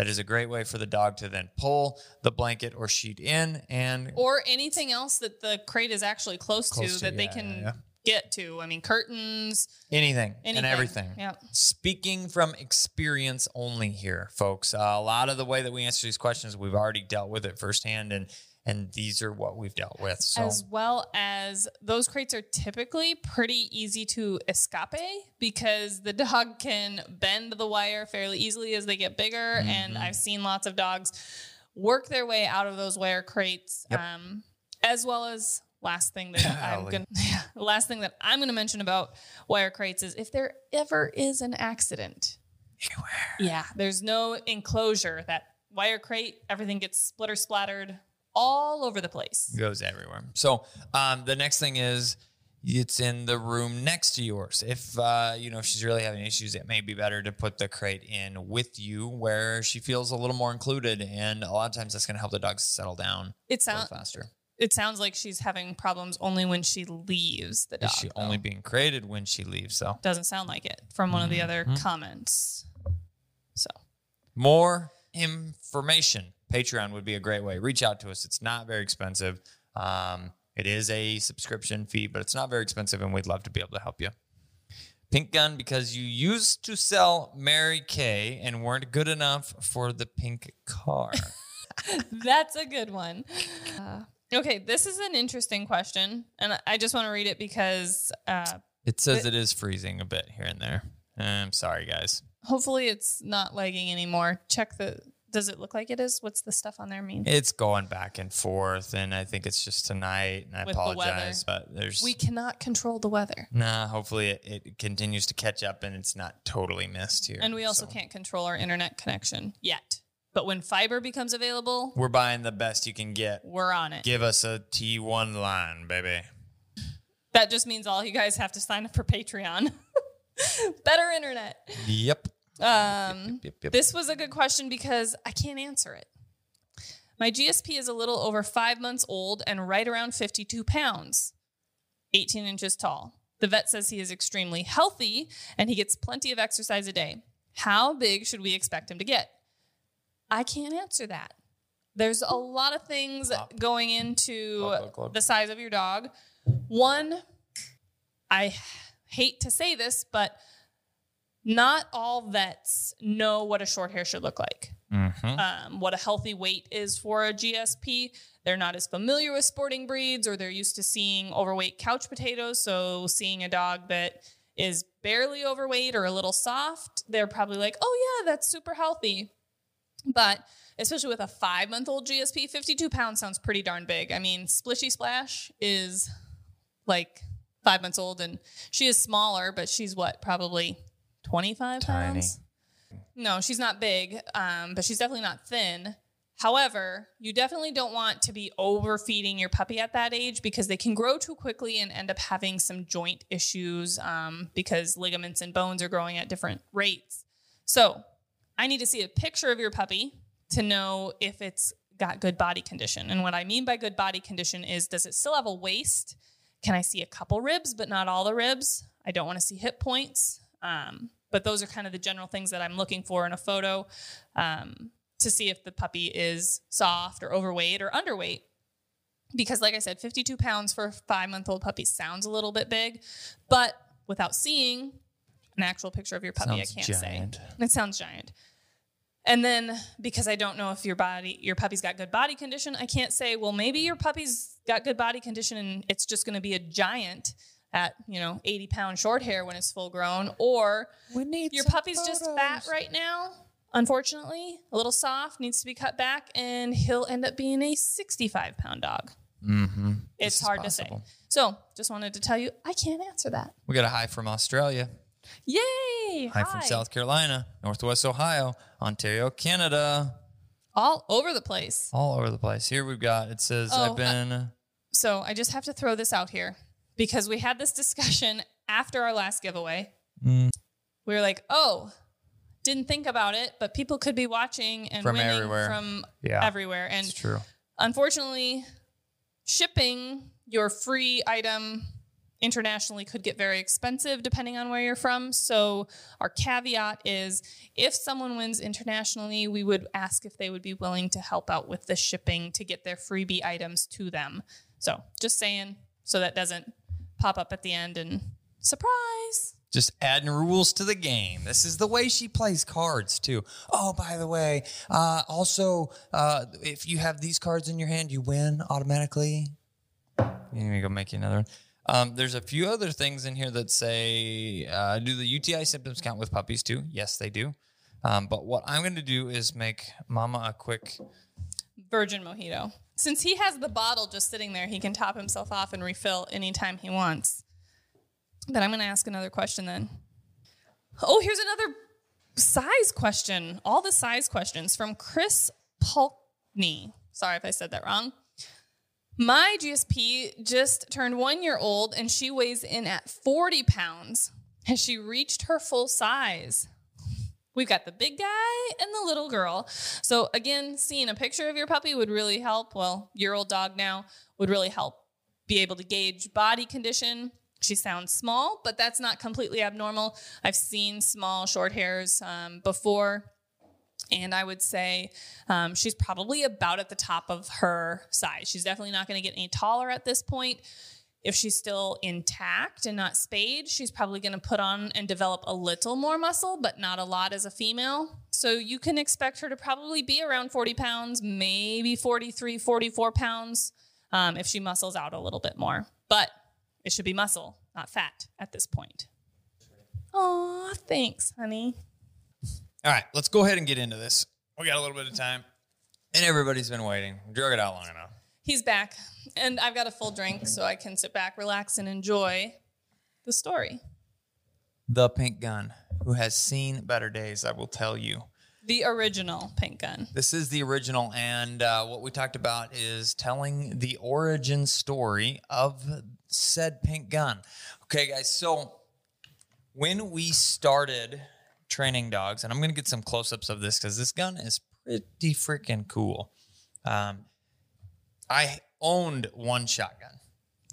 That is a great way for the dog to then pull the blanket or sheet in and Or anything else that the crate is actually close, Close to, to, that they can yeah, yeah. get to. I mean, curtains, anything, anything. and everything. Yep. Speaking from experience only here, folks. Uh, a lot of the way that we answer these questions, we've already dealt with it firsthand, and and these are what we've dealt with. So as well as those crates are typically pretty easy to escape because the dog can bend the wire fairly easily as they get bigger. And Mm-hmm. I've seen lots of dogs work their way out of those wire crates. Yep. Um, as well as last thing that I'm gonna yeah, last thing that I'm gonna mention about wire crates is if there ever is an accident. Anywhere. Yeah, there's no enclosure. That wire crate, everything gets splitter splattered all over the place. goes everywhere. So um, the next thing is it's in the room next to yours. If uh, you know if she's really having issues, it may be better to put the crate in with you where she feels a little more included, and a lot of times that's going to help the dog settle down It sounds faster. it sounds like she's having problems only when she leaves the dog. Is she though. only being created when she leaves? So doesn't sound like it from one of the other Mm-hmm. comments. So more information. Patreon would be a great way. Reach out to us. It's not very expensive. Um, it is a subscription fee, but it's not very expensive, and we'd love to be able to help you. Pink gun because you used to sell Mary Kay and weren't good enough for the pink car. that's a good one. Uh, okay, this is an interesting question, and I- just want to read it because uh, it says it is freezing a bit here and there. I'm sorry, guys. hopefully it's not lagging anymore. Check the. Does it look like it is? What's the stuff on there mean? It's going back and forth, and I think it's just tonight. And I With the apologize, but there's we cannot control the weather. Nah, hopefully it, it continues to catch up and it's not totally missed here. And we also So, can't control our internet connection yet. But when fiber becomes available, We're buying the best you can get. we're on it. Give us a T1 line, baby. That just means all you guys have to sign up for Patreon. Better internet. Yep. Um, Yep, yep. this was a good question because I can't answer it. My GSP is a little over five months old and right around 52 pounds, 18 inches tall. The vet says he is extremely healthy and he gets plenty of exercise a day. How big should we expect him to get? I can't answer that. There's a lot of things going into the size of your dog. One, I hate to say this, but not all vets know what a short hair should look like. Mhm. Um, what a healthy weight is for a GSP. They're not as familiar with sporting breeds, or they're used to seeing overweight couch potatoes. So, seeing a dog that is barely overweight or a little soft, they're probably like, oh, yeah, that's super healthy. But especially with a five month old GSP, 52 pounds sounds pretty darn big. I mean, Splishy Splash is like five months old and she is smaller, but she's what, probably 25 Tiny. pounds? No, she's not big, um, but she's definitely not thin. However, you definitely don't want to be overfeeding your puppy at that age because they can grow too quickly and end up having some joint issues um, because ligaments and bones are growing at different rates. So, I need to see a picture of your puppy to know if it's got good body condition. And what I mean by good body condition is does it still have a waist? Can I see a couple ribs, but not all the ribs? I don't want to see hip points. Um, but those are kind of the general things that I'm looking for in a photo um, to see if the puppy is soft or overweight or underweight. Because, like I said, 52 pounds for a five month old puppy sounds a little bit big, but without seeing an actual picture of your puppy, Sounds I can't giant. say. It sounds giant. And then because I don't know if your body, your puppy's got good body condition, I can't say, well, maybe your puppy's got good body condition and it's just going to be a giant at, you know, 80 pound short hair when it's full grown. Or We need your puppy's just fat right now, unfortunately, a little soft, needs to be cut back, and he'll end up being a 65 pound dog. Mm-hmm. It's hard to say. So just wanted to tell you, I can't answer that. We got a hi from Australia. Yay! Hi, from South Carolina, Northwest Ohio, Ontario, Canada, All over the place. all over the place. Here we've got it says Oh, I've been So I just have to throw this out here because we had this discussion after our last giveaway. Mm. We were like, oh, didn't think about it, but people could be watching and From winning everywhere. from Yeah. everywhere. And it's true. unfortunately, shipping your free item internationally could get very expensive depending on where you're from. So, our caveat is if someone wins internationally, we would ask if they would be willing to help out with the shipping to get their freebie items to them. So, just saying, so that doesn't pop up at the end and surprise. Just adding rules to the game. This is the way she plays cards too. Oh, by the way, uh, also, uh, if you have these cards in your hand, you win automatically. Let me go make you another one. Um, there's a few other things in here that say, uh, do the UTI symptoms count with puppies too? Yes, they do. Um, but what I'm going to do is make Mama a quick. Virgin mojito. Since he has the bottle just sitting there, he can top himself off and refill anytime he wants. But I'm going to ask another question then. Oh, here's another size question. All the size questions from Chris Pulkney. Sorry if I said that wrong. My GSP just turned one year old and she weighs in at 40 pounds. Has she reached her full size? We've got the big guy and the little girl. So, again, seeing a picture of your puppy would really help. Well, your old dog now would really help be able to gauge body condition. She sounds small, but that's not completely abnormal. I've seen small short hairs um, before. And I would say um, she's probably about at the top of her size. She's definitely not going to get any taller at this point. If she's still intact and not spayed, she's probably going to put on and develop a little more muscle, but not a lot as a female. So you can expect her to probably be around 40 pounds, maybe 43, 44 pounds um, if she muscles out a little bit more. But it should be muscle, not fat at this point. Aw, thanks, honey. All right, let's go ahead and get into this. We got a little bit of time, and everybody's been waiting. We drug it out long enough. He's back, and I've got a full drink, so I can sit back, relax, and enjoy the story. The pink gun, who has seen better days, I will tell you. The original pink gun. This is the original, and uh, what we talked about is telling the origin story of said pink gun. Okay, guys, so when we started training dogs, and I'm going to get some close ups of this because this gun is pretty freaking cool. Um, I owned one shotgun.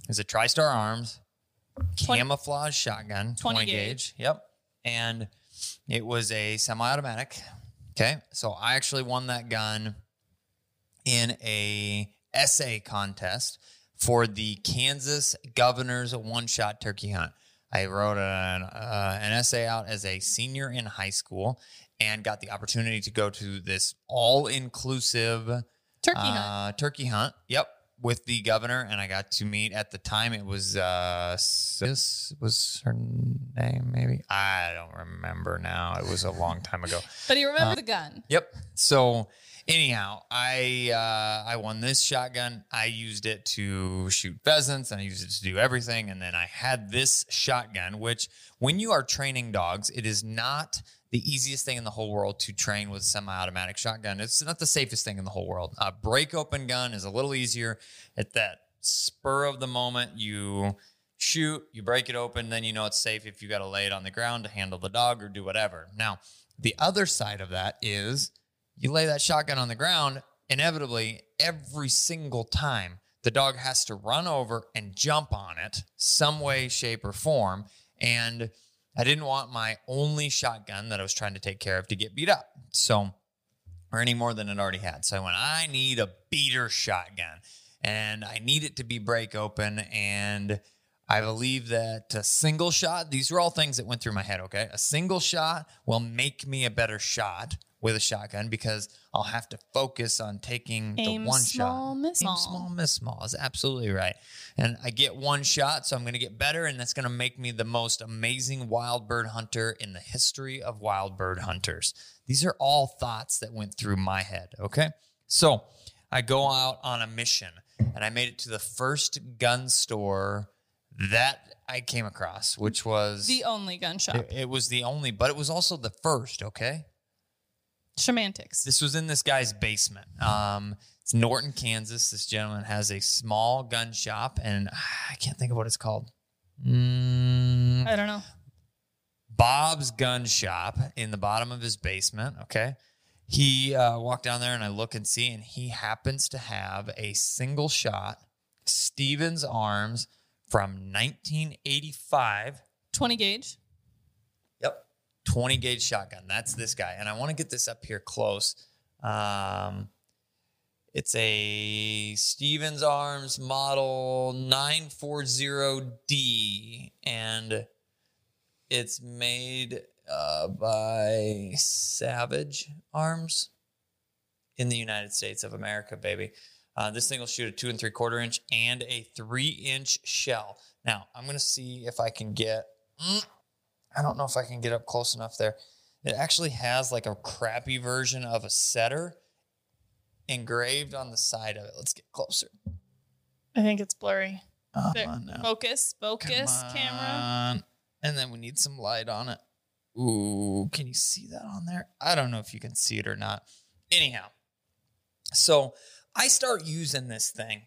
It was a TriStar Arms Twenty- camouflage shotgun, 20 20, gauge. gauge. Yep. And it was a semi automatic. Okay. So I actually won that gun in a essay contest for the Kansas Governor's One Shot Turkey Hunt. I wrote an, uh, an essay out as a senior in high school and got the opportunity to go to this all inclusive Turkey hunt. uh, turkey hunt. Yep, with the governor, and I got to meet at the time. It was uh, this was her name, maybe I don't remember now. It was a long time ago. But you remember the gun. Yep. So anyhow, I uh, I won this shotgun. I used it to shoot pheasants, and I used it to do everything. And then I had this shotgun, which when you are training dogs, it is not the easiest thing in the whole world to train with semi-automatic shotgun. It's not the safest thing in the whole world. A break open gun is a little easier. At that spur of the moment, you shoot, you break it open, then you know it's safe if you got to lay it on the ground to handle the dog or do whatever. Now, the other side of that is you lay that shotgun on the ground, inevitably, every single time, the dog has to run over and jump on it, some way, shape, or form. And I didn't want my only shotgun that I was trying to take care of to get beat up. So, or any more than it already had. So I went, I need a beater shotgun and I need it to be break open. And I believe that a single shot, these are all things that went through my head, okay? A single shot will make me a better shot with a shotgun because I'll have to focus on taking Aim the one small, shot. miss Aim small. small, miss small is absolutely right. And I get one shot, so I'm going to get better, and that's going to make me the most amazing wild bird hunter in the history of wild bird hunters. These are all thoughts that went through my head. Okay, so I go out on a mission, and I made it to the first gun store that I came across, which was The only gun shop. it, it was the only, but it was also the first. Okay, Semantics. this was in this guy's basement. Um, it's Norton, Kansas. This gentleman has a small gun shop, and I can't think of what it's called. Mm, I don't know. Bob's Gun Shop in the bottom of his basement. Okay. He uh, walked down there and I look and see, and he happens to have a single shot Stevens Arms from 1985. 20 gauge. Yep. 20 gauge shotgun. That's this guy. And I want to get this up here close. Um, it's a Stevens Arms model 940D. And it's made uh, by Savage Arms in the United States of America, baby. Uh, this thing will shoot a two and three quarter inch and a three inch shell. Now, I'm going to see if I can get. I don't know if I can get up close enough there. It actually has like a crappy version of a setter engraved on the side of it. Let's get closer. I think it's blurry. Oh. Focus, focus, camera. And then we need some light on it. Ooh, can you see that on there? I don't know if you can see it or not. Anyhow, so I start using this thing,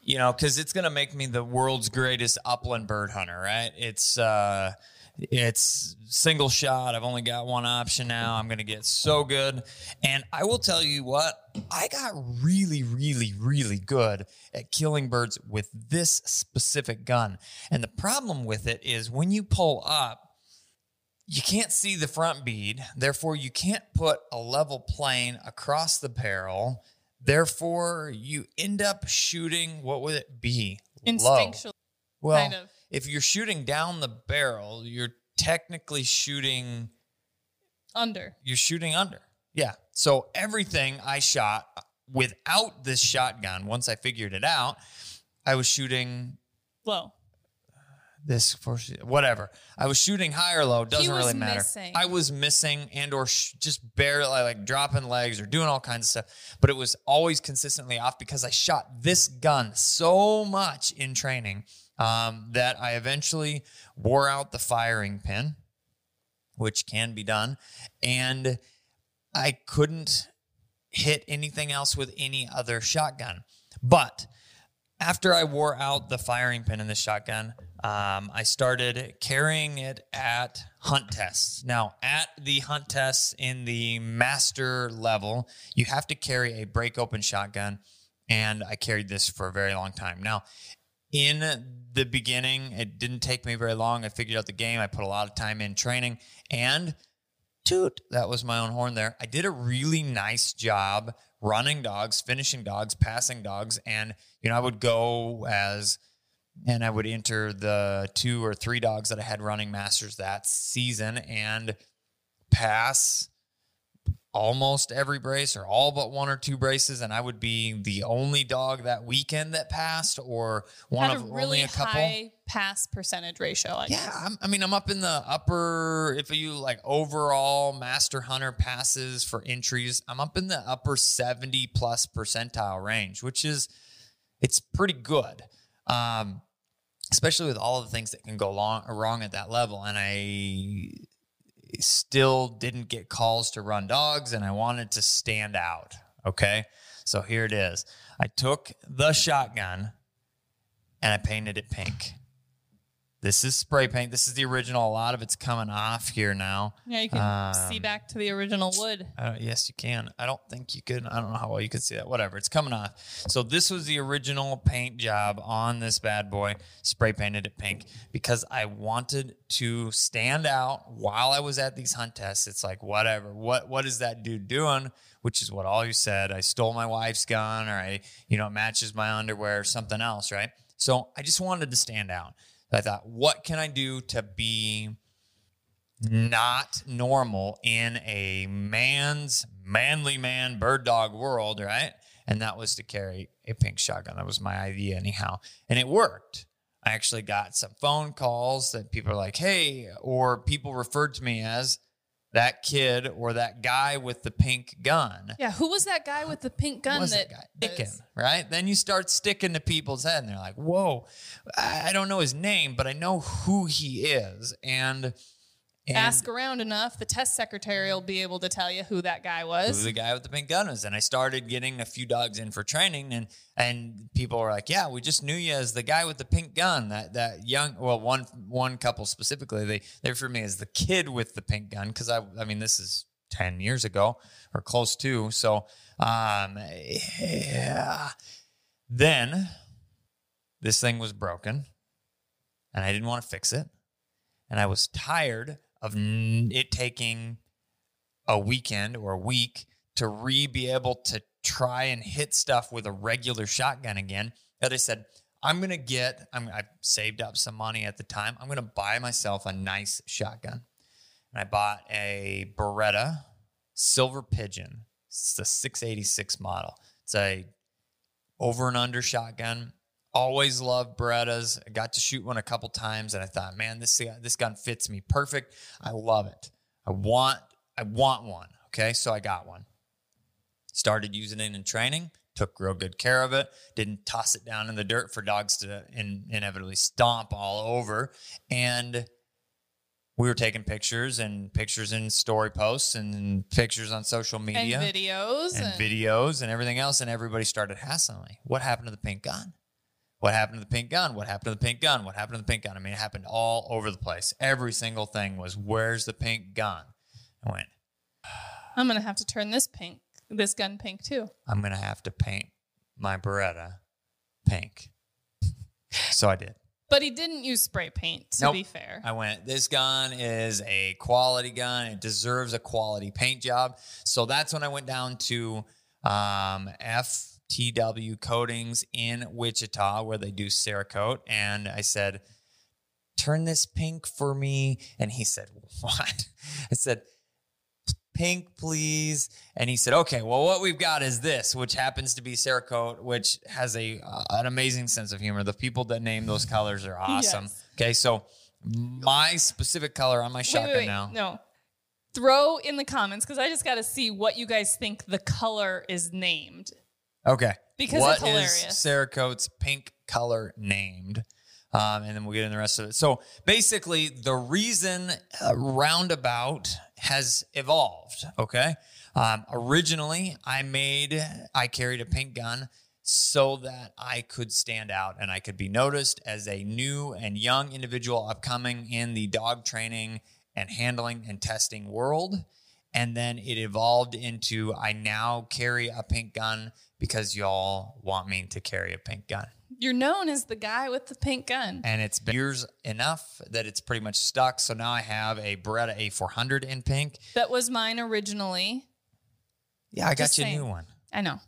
you know, because it's gonna make me the world's greatest upland bird hunter, right? It's uh it's single shot. I've only got one option now. I'm gonna get so good. And I will tell you what, I got really, really, really good at killing birds with this specific gun. And the problem with it is when you pull up, you can't see the front bead. Therefore, you can't put a level plane across the barrel. Therefore, you end up shooting what would it be? Low. Well, kind of. If you're shooting down the barrel, you're technically shooting Under. you're shooting under. Yeah. So everything I shot without this shotgun, once I figured it out, I was shooting Low. this for whatever. I was shooting high or low, doesn't really matter. missing. I was missing and or sh- just barely like dropping legs or doing all kinds of stuff, but it was always consistently off because I shot this gun so much in training um, that I eventually wore out the firing pin, which can be done, and I couldn't hit anything else with any other shotgun. But after I wore out the firing pin in the shotgun, um, I started carrying it at hunt tests. Now, at the hunt tests in the master level, you have to carry a break open shotgun, and I carried this for a very long time. Now, in the beginning, it didn't take me very long. I figured out the game. I put a lot of time in training, and toot, that was my own horn there. I did a really nice job running dogs, finishing dogs, passing dogs, and you know I would go as and I would enter the two or three dogs that I had running masters that season and pass almost every brace or all but one or two braces and I would be the only dog that weekend that passed or one Had of a really only a couple high pass percentage ratio. I yeah. I'm, I mean, I'm up in the upper. If you like overall master hunter passes for entries, I'm up in the upper 70 plus percentile range, which is it's pretty good. Um, especially with all of the things that can go long, wrong at that level. And I still didn't get calls to run dogs, and I wanted to stand out. Okay, so here it is. I took the shotgun and I painted it pink. This is spray paint. This is the original. A lot of it's coming off here now. Yeah, you can see Um, back to the original wood. Uh, yes, you can. I don't think you could. I don't know how well you could see that. Whatever. It's coming off. So this was the original paint job on this bad boy. Spray painted it pink because I wanted to stand out while I was at these hunt tests. It's like whatever. What what is that dude doing? Which is what all you said. I stole my wife's gun, or I you know it matches my underwear, or something else, right? So I just wanted to stand out. I thought, what can I do to be not normal in a man's manly man bird dog world, right? And that was to carry a pink shotgun. That was my idea, anyhow. And it worked. I actually got some phone calls that people are like, hey, or people referred to me as that kid or that guy with the pink gun. Yeah, who was that guy with the pink gun was that that guy? Dickin, right? Then you start sticking to people's head and they're like, whoa, I don't know his name, but I know who he is. And, and ask around enough, the test secretary will be able to tell you who that guy was. who the guy with the pink gun was. And I started getting a few dogs in for training and and people were like, Yeah, we just knew you as the guy with the pink gun. That that young well, one one couple specifically, they they refer to me as the kid with the pink gun, because I I mean this is 10 years ago or close to. So um yeah. Then this thing was broken and I didn't want to fix it. And I was tired of it taking a weekend or a week to re be able to try and hit stuff with a regular shotgun again. That I said, I'm gonna get. I'm, I saved up some money at the time. I'm gonna buy myself a nice shotgun, and I bought a Beretta Silver Pigeon. It's the 686 model. It's a over and under shotgun. Always loved Berettas. I got to shoot one a couple times, and I thought, man, this this gun fits me perfect. I love it. I want I want one. Okay, so I got one. Started using it in training. Took real good care of it. Didn't toss it down in the dirt for dogs to in, inevitably stomp all over. And we were taking pictures and pictures in story posts and pictures on social media and videos and videos and everything else. And everybody started hassling me. What happened to the pink gun? What happened to the pink gun? What happened to the pink gun? What happened to the pink gun? I mean, it happened all over the place. Every single thing was, where's the pink gun? I went, I'm gonna have to turn this pink, this gun pink too. I'm going to have to paint my Beretta pink. So I did. But he didn't use spray paint. To Nope. be fair, I went, this gun is a quality gun. It deserves a quality paint job. So that's when I went down to um, FTW Coatings in Wichita, where they do Cerakote. And I said, turn this pink for me. And he said, what? I said, pink, please. And he said, okay, well, what we've got is this, which happens to be Cerakote, which has a uh, an amazing sense of humor. The people that name those colors are awesome. Yes. Okay, so my specific color on my wait, shotgun wait, wait. now. No, throw in the comments because I just got to see what you guys think the color is named. Okay. Because What it's hilarious. is Cerakote's pink color named? Um, and then we'll get in the rest of it. So basically, the reason uh, roundabout has evolved. Okay. Um, originally, I made, I carried a pink gun so that I could stand out and I could be noticed as a new and young individual upcoming in the dog training and handling and testing world. And then it evolved into I now carry a pink gun because y'all want me to carry a pink gun. You're known as the guy with the pink gun. And it's been years enough that it's pretty much stuck. So now I have a Beretta A400 in pink. That was mine originally. Yeah, I got Just you a new one. I know.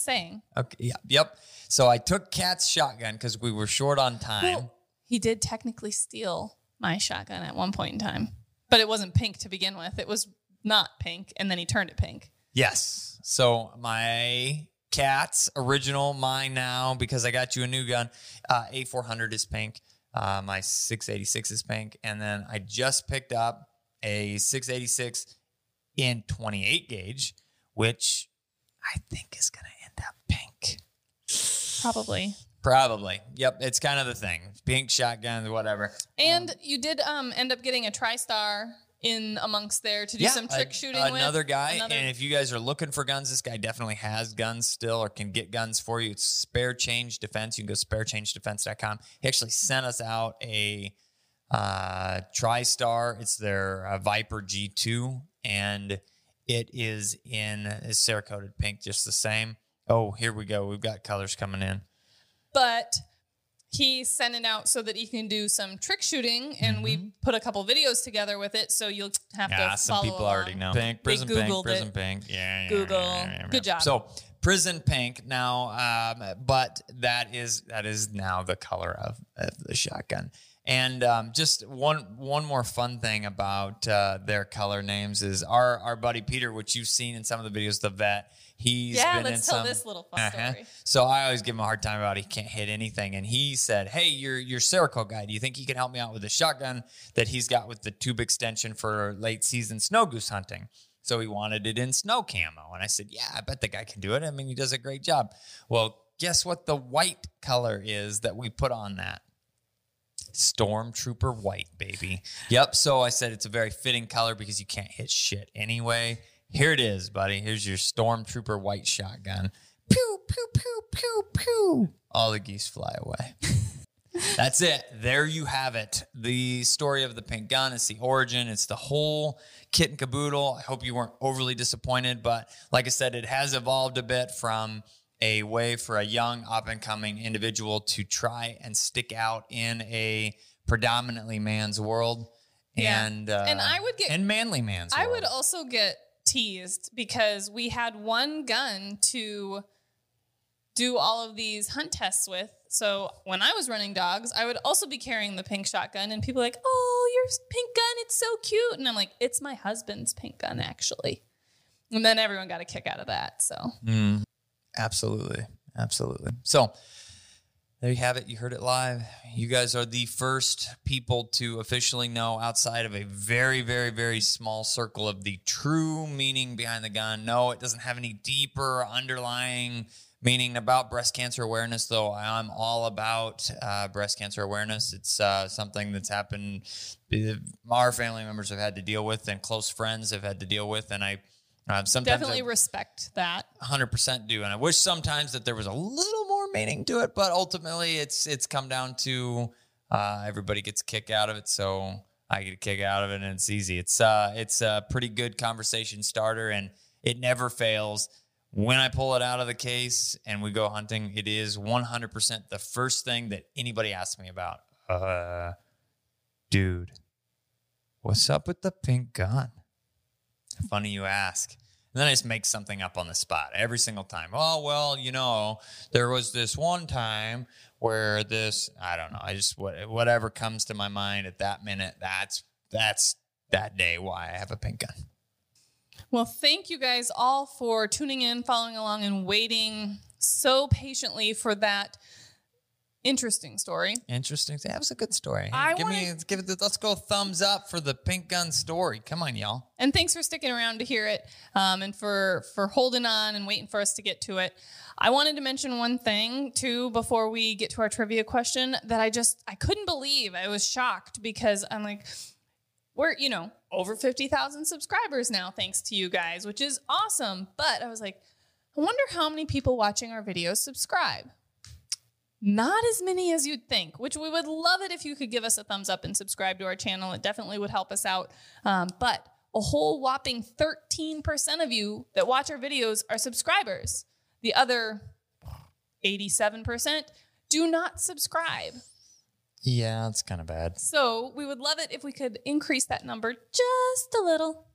Saying. Okay. Yeah. Yep. So I took Cat's shotgun because we were short on time. Well, he did technically steal my shotgun at one point in time, but it wasn't pink to begin with. It was not pink, and then he turned it pink. Yes. So my cat's original, mine now, because I got you a new gun. Uh, A400 is pink. Uh, my 686 is pink. And then I just picked up a 686 in 28 gauge, which I think is going to end up pink. Probably. Probably. Yep. It's kind of the thing. Pink shotguns, whatever. And you did um end up getting a TriStar in amongst there to do some trick a- shooting Another with. guy, Another- and if you guys are looking for guns, this guy definitely has guns still, or can get guns for you. It's Spare Change Defense. You can go to sparechangedefense.com. He actually sent us out a uh, TriStar. It's their uh, Viper G2, and it is in is Cerakoted pink, just the same. Oh, here we go. We've got colors coming in. but he sent it out so that he can do some trick shooting, and we put a couple videos together with it. So you'll have Mm-hmm. Yeah, to some follow people already know. Pink, They prison pink, Googled prison it. pink. Yeah, yeah, Google. yeah, yeah, yeah. Good job. So prison pink now, um, but that is that is now the color of, of the shotgun. And um, just one one more fun thing about uh, their color names is our our buddy Peter, which you've seen in some of the videos, the vet. He's Yeah, let's tell some, this little fun Uh-huh. story. So I always give him a hard time about he can't hit anything, and he said, "Hey, you're you're Cerakote guy. Do you think he can help me out with the shotgun that he's got with the tube extension for late season snow goose hunting?" So he wanted it in snow camo, and I said, "Yeah, I bet the guy can do it. I mean, he does a great job." Well, guess what? The white color is that we put on that. Stormtrooper white, baby. Yep. So I said it's a very fitting color because you can't hit shit anyway. Here it is, buddy. Here's your Stormtrooper white shotgun. Pew, pew, pew, pew, pew. All the geese fly away. That's it. There you have it. The story of the pink gun. It's the origin. It's the whole kit and caboodle. I hope you weren't overly disappointed, but like I said, it has evolved a bit from a way for a young up and coming individual to try and stick out in a predominantly man's world. Yeah. And uh, And I would get- and manly man's I world. would also get teased because we had one gun to do all of these hunt tests with. So when I was running dogs, I would also be carrying the pink shotgun, and people like, "Oh, your pink gun, it's so cute," and I'm like, "It's my husband's pink gun, actually." And then everyone got a kick out of that. So Mm, absolutely. Absolutely. So there you have it. You heard it live. You guys are the first people to officially know outside of a very, very, very small circle of the true meaning behind the gun. No, it doesn't have any deeper underlying meaning about breast cancer awareness, though I'm all about uh, breast cancer awareness. It's uh, something that's happened, our family members have had to deal with, and close friends have had to deal with. And I uh, sometimes definitely I- respect that. 100% do and i wish sometimes that there was a little more meaning to it but ultimately it's it's come down to uh, everybody gets a kick out of it so i get a kick out of it and it's easy. It's uh it's a pretty good conversation starter and it never fails. When i pull it out of the case and we go hunting it is 100% the first thing that anybody asks me about. Uh dude what's up with the pink gun Funny you ask. And then I just make something up on the spot every single time. Oh, well, you know, there was this one time where this, I don't know, I just, whatever comes to my mind at that minute, that's, that's that day why I have a pink gun. Well, thank you guys all for tuning in, following along, and waiting so patiently for that interesting story. Interesting. That was a good story. I give me, wanna- give it, the, let's go thumbs up for the pink gun story. Come on, y'all. And thanks for sticking around to hear it, um, and for for holding on and waiting for us to get to it. I wanted to mention one thing too before we get to our trivia question that I just I couldn't believe. I was shocked because I'm like, we're you know over fifty thousand subscribers now, thanks to you guys, which is awesome. But I was like, I wonder how many people watching our videos subscribe. Not as many as you'd think, which we would love it if you could give us a thumbs up and subscribe to our channel. It definitely would help us out. Um, but a whole whopping 13% of you that watch our videos are subscribers. The other 87% do not subscribe. Yeah, it's kind of bad. So we would love it if we could increase that number just a little.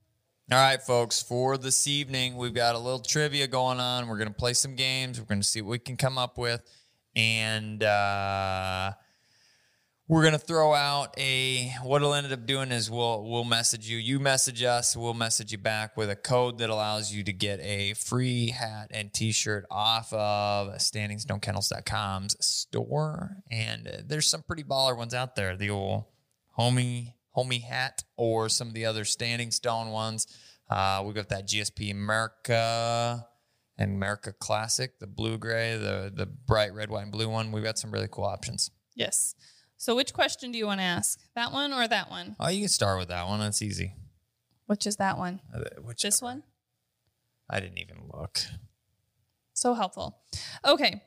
All right, folks, for this evening, we've got a little trivia going on. We're going to play some games. We're going to see what we can come up with. And uh, we're to throw out a what it'll end up doing is we'll we'll message you. You message us, we'll message you back with a code that allows you to get a free hat and t-shirt off of standingstonekennels.com's store. And there's some pretty baller ones out there. The old homie homie hat or some of the other standing stone ones. Uh, we got that GSP America and America Classic, the blue gray, the the bright red, white, and blue one. We've got some really cool options. Yes. So which question do you want to ask? That one or that one? Oh, you can start with that one. That's easy. Which is that one? Uh, Which This one? I didn't even look. So helpful. Okay.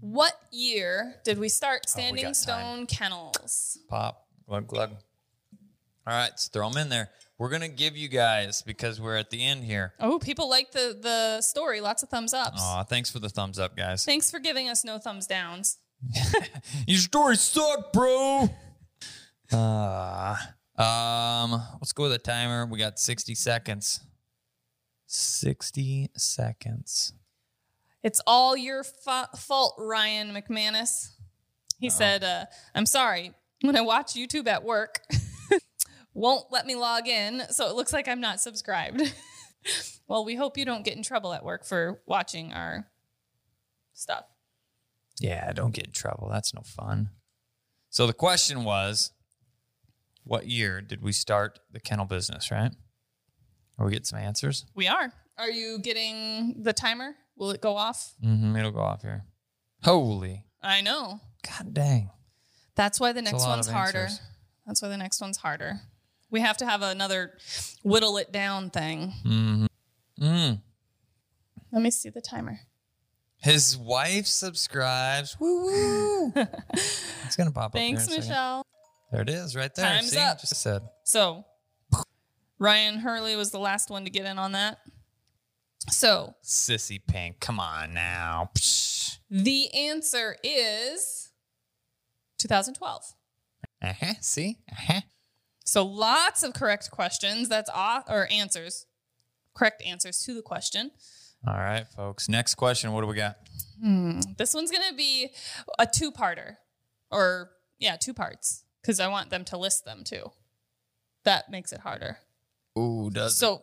What year did we start Oh, we Standing Stone Kennels? Pop, glug, glug. All right, let's throw them in there. We're gonna give you guys because we're at the end here. Oh, people like the the story. Lots of thumbs ups. Aw, thanks for the thumbs up, guys. Thanks for giving us no thumbs downs. Your story sucked, bro. Uh, um, let's go with a timer. We got 60 seconds. 60 seconds. It's all your fa- fault, Ryan McManus. He said, uh, I'm sorry. when I watch YouTube at work, won't let me log in. So it looks like I'm not subscribed. well, we hope you don't get in trouble at work for watching our stuff. Yeah, don't get in trouble. That's no fun. So the question was, what year did we start the kennel business? Right? Are we getting some answers? We are. Are you getting the timer? Will it go off? Mm-hmm, it'll go off here. Holy, I know. god dang! That's why the next one's harder. answers. That's why the next one's harder. We have to have another whittle it down thing. Mm-hmm. Mm. Let me see the timer. His wife subscribes. Woo woo! it's gonna pop Thanks, up. Thanks, in second. Michelle. There it is, right there. Time's See, up. just said. So, Ryan Hurley was the last one to get in on that. So, Sissy Pink, come on now. Psh. the answer is 2012. Uh-huh. See? Uh-huh. So, lots of correct questions. That's off or answers. Correct answers to the question. All right, folks. Next question. What do we got? Hmm. This one's going to be a two parter, or yeah, two parts, because I want them to list them too. That makes it harder. Ooh, does So,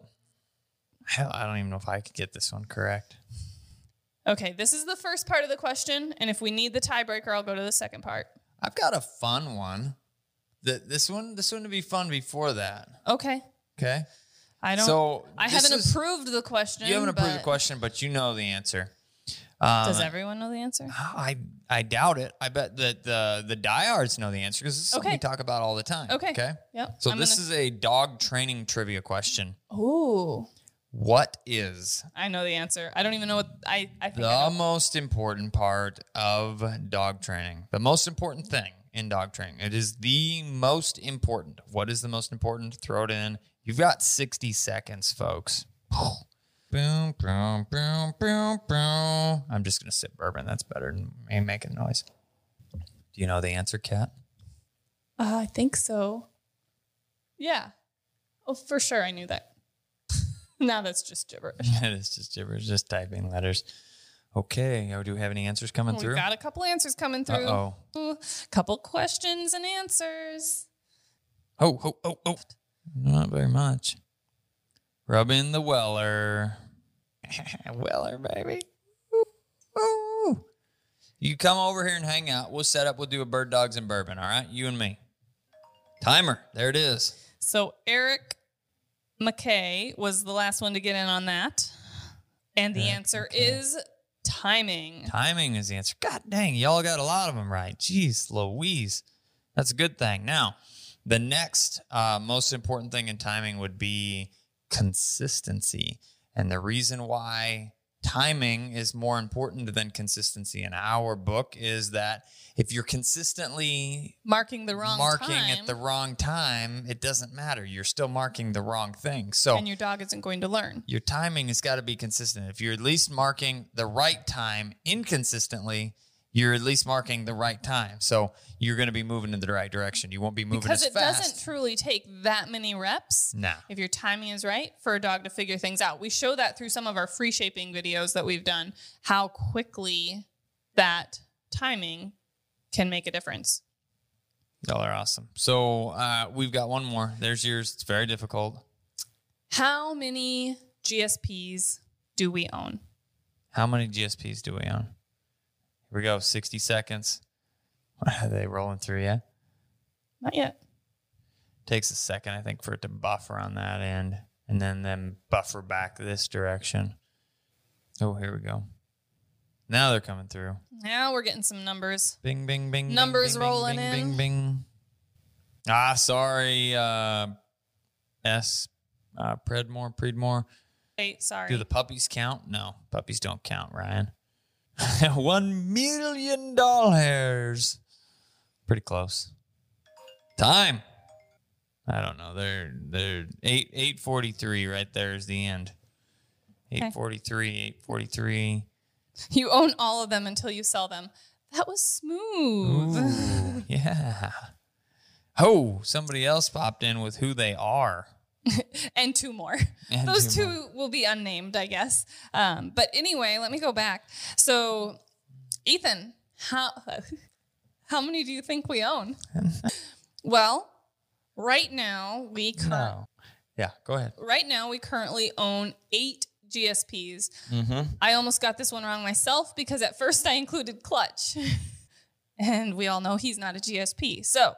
Hell, I don't even know if I could get this one correct. okay, this is the first part of the question. And if we need the tiebreaker, I'll go to the second part. I've got a fun one. The, this one, this one would be fun before that. Okay. Okay. I don't. So I haven't is- approved the question. You haven't approved the question, but you know the answer. Um, Does everyone know the answer? I I doubt it. I bet that the the diehards know the answer because this is something we Okay. talk about all the time. Okay. Okay. Yep. So I'm this gonna- is a dog training trivia question. Ooh, What is I know the answer. I don't even know what I. I think. I the know. most important part of dog training? The most important thing in dog training. It is the most important. What is the most important? Throw it in. You've got 60 seconds, folks. Boom, boom, boom, boom, boom. I'm just gonna sip bourbon. That's better than me making noise. Do you know the answer, Kat? Uh, I think so. Yeah. Oh, for sure. I knew that. now that's just gibberish. it's just gibberish, just typing letters. Okay. Oh, do we have any answers coming We've through? got a couple answers coming through. Uh-oh. Ooh, Couple questions and answers. Oh, oh, oh, oh. Not very much. Rub in the Weller. Weller, baby. Ooh, ooh. You come over here and hang out. We'll set up. We'll do a bird dogs and bourbon. All right, you and me. Timer. There it is. So Eric McKay was the last one to get in on that. And the answer is timing. Timing is the answer. God dang, y'all got a lot of them right. Jeez, Louise. That's a good thing. Now, the next uh, most important thing in timing would be consistency. And the reason why timing is more important than consistency in our book is that if you're consistently Marking the wrong marking time. at the wrong time, it doesn't matter. You're still marking the wrong thing. So and your dog isn't going to learn. your timing has got to be consistent. If you're at least marking the right time inconsistently, you're at least marking the right time. So you're going to be moving in the right direction. You won't be moving Because it fast. doesn't truly take that many reps. no. If your timing is right for a dog to figure things out. We show that through some of our free shaping videos that we've done, how quickly that timing can make a difference. Y'all are awesome. So uh, we've got one more. There's yours. It's very difficult. How many GSPs do we own? How many GSPs do we own? Here we go. 60 seconds. Are they rolling through yet? Not yet. Takes a second, I think, for it to buffer on that end and then then buffer back this direction. Oh, here we go. Now they're coming through. Now we're getting some numbers. Bing, bing, bing. Numbers bing, rolling bing, in. Bing, bing. Ah, sorry. Uh, S. Uh, Predmore, Predmore. Wait, sorry. Do the puppies count? No, puppies don't count, Ryan. One million dollars. Pretty close. Time. I don't know. They're they're eight eight forty three. Right there is the end. Eight forty three. Eight forty three. you own all of them until you sell them. That was smooth. Ooh, yeah. Oh, somebody else popped in with who they are. and two more. And Those two two will be unnamed, I guess. Um, but anyway, let me go back. So, Ethan, how How many do you think we own? well, right now we cur- No. Yeah, go ahead. right now we currently own eight GSPs. Mm-hmm. I almost got this one wrong myself because at first I included Clutch. and we all know he's not a GSP. So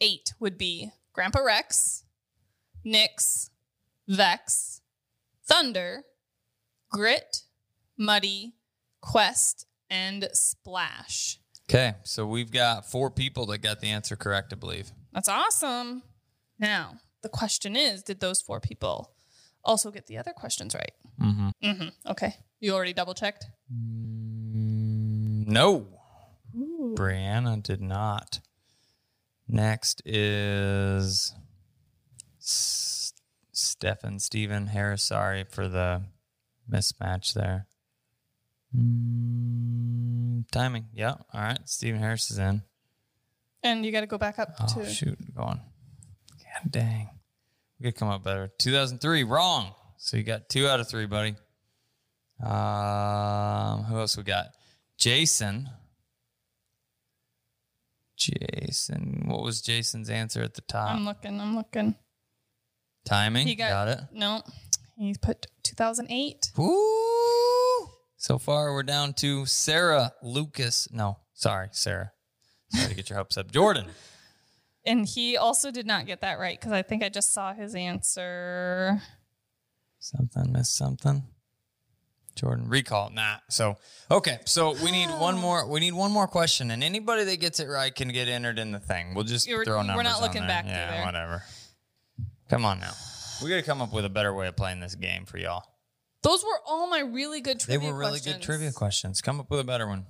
eight would be Grandpa Rex, Nyx, Vex, Thunder, Grit, Muddy, Quest, and Splash. Okay, so we've got four people that got the answer correct, I believe. That's awesome. Now, the question is did those four people also get the other questions right? Mm-hmm. Mm-hmm. Okay. You already double checked? Mm, no, Brianna did not. Next is S- Stefan Stephen Harris. Sorry for the mismatch there. Mm, timing. Yeah. All right. Stephen Harris is in. And you got to go back up Oh, to. shoot. Go on. God dang. We could come up better. 2003. Wrong. So you got two out of three, buddy. Um, who else we got? Jason. Jason. What was Jason's answer at the top? I'm looking. I'm looking. Timing. He got, got it. No, he put 2008. Woo! So far, we're down to Sarah Lucas. No, sorry, Sarah. Sorry to get your hopes up. Jordan. And he also did not get that right because I think I just saw his answer. Something, missed something. Jordan, recall. Nah. So okay. So we need one more. We need one more question, and anybody that gets it right can get entered in the thing. We'll just You're- throw we're not looking there. back Yeah, whatever. Come on now. We got to come up with a better way of playing this game for y'all. Those were all my really good They trivia were really good questions. trivia questions. Come up with a better one.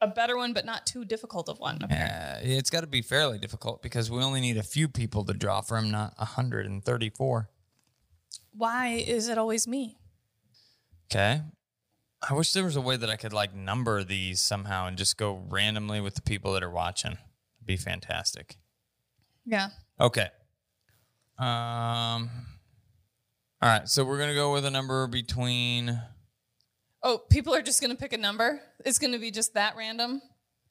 A better one, but not too difficult of one. Uh, it's got to be fairly difficult because we only need a few people to draw from, not 134. Why is it always me? Okay. I wish there was a way that I could like number these somehow and just go randomly with the people that are watching. It'd be fantastic. Yeah. Okay. Um All right, so we're going to go with a number between Oh, people are just going to pick a number? It's going to be just that random?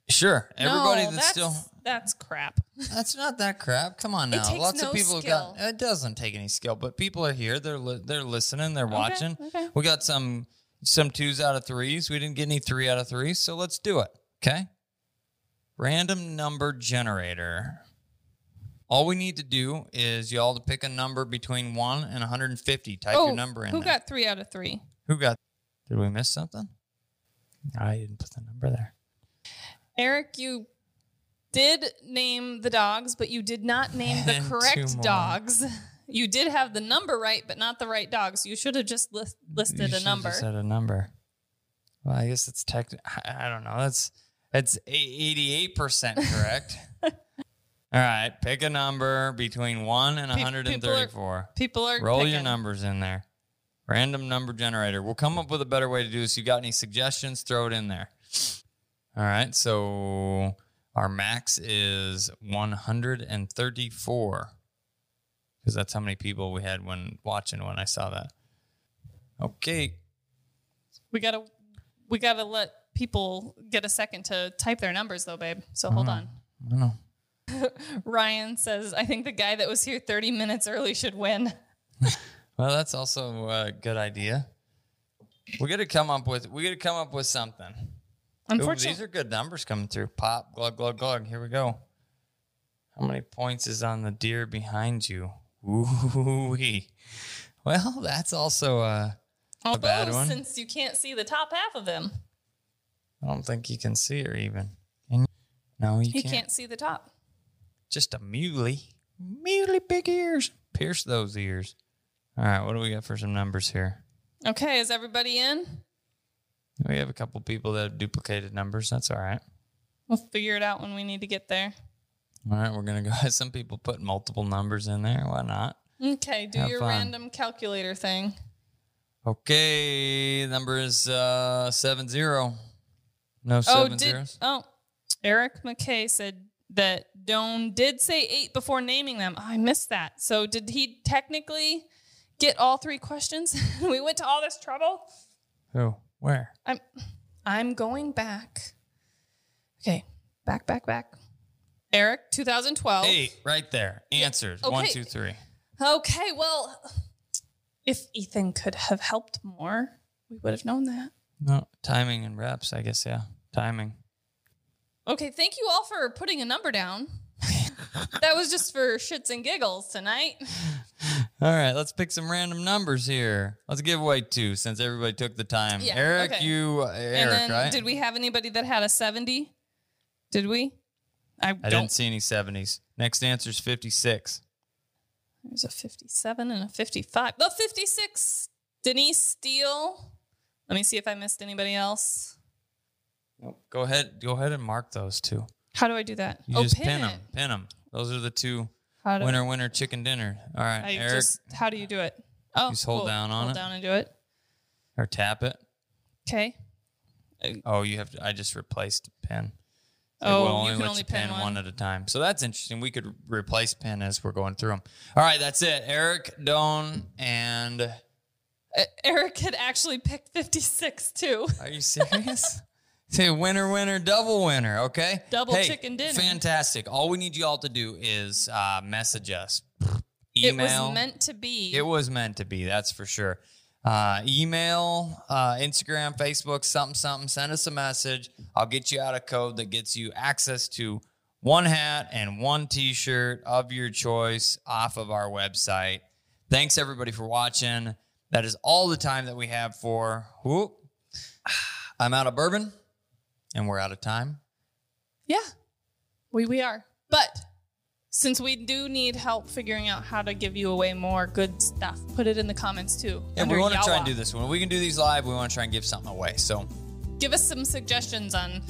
Sure, everybody no, that's, still That's crap. That's not that crap. Come on now. Lots no of people skill. got it doesn't take any skill, but people are here. They're li- they're listening, they're watching. okay. We got some some twos out of threes. We didn't get any three out of threes, so let's do it. Okay? Random number generator. All we need to do is y'all to pick a number between 1 and 150. Type oh, your number in who there. got three out of three? who got Did we miss something? I didn't put the number there. Eric, you did name the dogs, but you did not name the And two correct dogs. You did have the number right, but not the right dogs. You should have just list, listed You a should've number. just Said a number. Well, I guess it's tech. I I don't know. That's that's eighty-eight percent correct. All right, pick a number between one and Pe- one hundred and people are- People are Roll your numbers in there. Random number generator. We'll come up with a better way to do this. You got any suggestions? Throw it in there. All right. So our max is 134 because that's how many people we had when watching when I saw that. Okay. We gotta we gotta let people get a second to type their numbers though, babe. So hold uh-huh. on. I don't know. Ryan says, I think the guy that was here 30 minutes early should win. Well, that's also a good idea. We got to come up with we got to come up with something. Ooh, Unfortunately, these are good numbers coming through. Pop, glug, glug, glug. Here we go. How many points is on the deer behind you? Ooh wee. Well, that's also a, although bad one. since you can't see the top half of him, I don't think you can see her even. You? No, you he can't. can't see the top. Just a muley. Muley big ears. Pierce those ears. All right, what do we got for some numbers here? Okay, is everybody in? We have a couple people that have duplicated numbers. That's all right. We'll figure it out when we need to get there. All right, we're gonna go. Some people put multiple numbers in there. Why not? Okay, do Have your fun. random calculator thing. Okay, number is uh seven zero. No Oh, seven did zeros. oh Eric McKay said that Doan did say eight before naming them. Oh, I missed that. So did he technically get all three questions? we went to all this trouble. Who? Where? I'm I'm going back. Okay. Back, back, back. Eric, 2012. Eight, right there. Answered. Okay. One, two, three. Okay, well, if Ethan could have helped more, we would have known that. No, timing and reps, I guess, yeah. Timing. Okay, thank you all for putting a number down. that was just for shits and giggles tonight. All right, let's pick some random numbers here. Let's give away two since everybody took the time. Yeah, Eric, okay. you, uh, and Eric, then, right? did we have anybody that had a 70? Did we? I, I don't. didn't see any 70s. Next answer is 56. There's a 57 and a 55. The 56, Denise Steele. Let me see if I missed anybody else. Nope. Go ahead. Go ahead and mark those two. How do I do that? You oh, just pin, pin, them. Pin them. Those are the two How do winner, winner, chicken dinner. All right, I Eric, just how do you do it? Oh, Just hold down on hold it. Hold down and do it. or tap it. Okay. Oh, you have to. I just replaced pin. It Oh, will you only can only you pin pin one. at a time. So that's interesting. We could replace pin as we're going through them. All right, that's it. Eric, Doan, and Eric had actually picked 56 too. are you serious? Say winner, winner, double winner. Okay, Double Hey, chicken dinner. Fantastic. All we need you all to do is uh, message us. It Email. was meant to be. It was meant to be. That's for sure. Uh, email, uh, Instagram, Facebook, something, something. Send us a message. I'll get you out a code that gets you access to one hat and one T-shirt of your choice off of our website. Thanks everybody for watching. That is all the time that we have for. Whoop. I'm out of bourbon, and we're out of time. yeah, we we are. But since we do need help figuring out how to give you away more good stuff, put it in the comments too. And under we want to try and do this one. We can do these live. We want to try and give something away. So Give us some suggestions on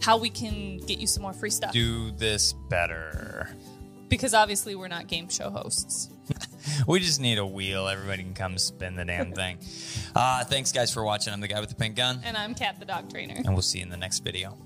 how we can get you some more free stuff. do this better. Because obviously we're not game show hosts. We just need a wheel. Everybody can come spin the damn thing. Uh, thanks, guys, for watching. I'm the guy with the pink gun, And I'm Cat the dog trainer. and we'll see you in the next video.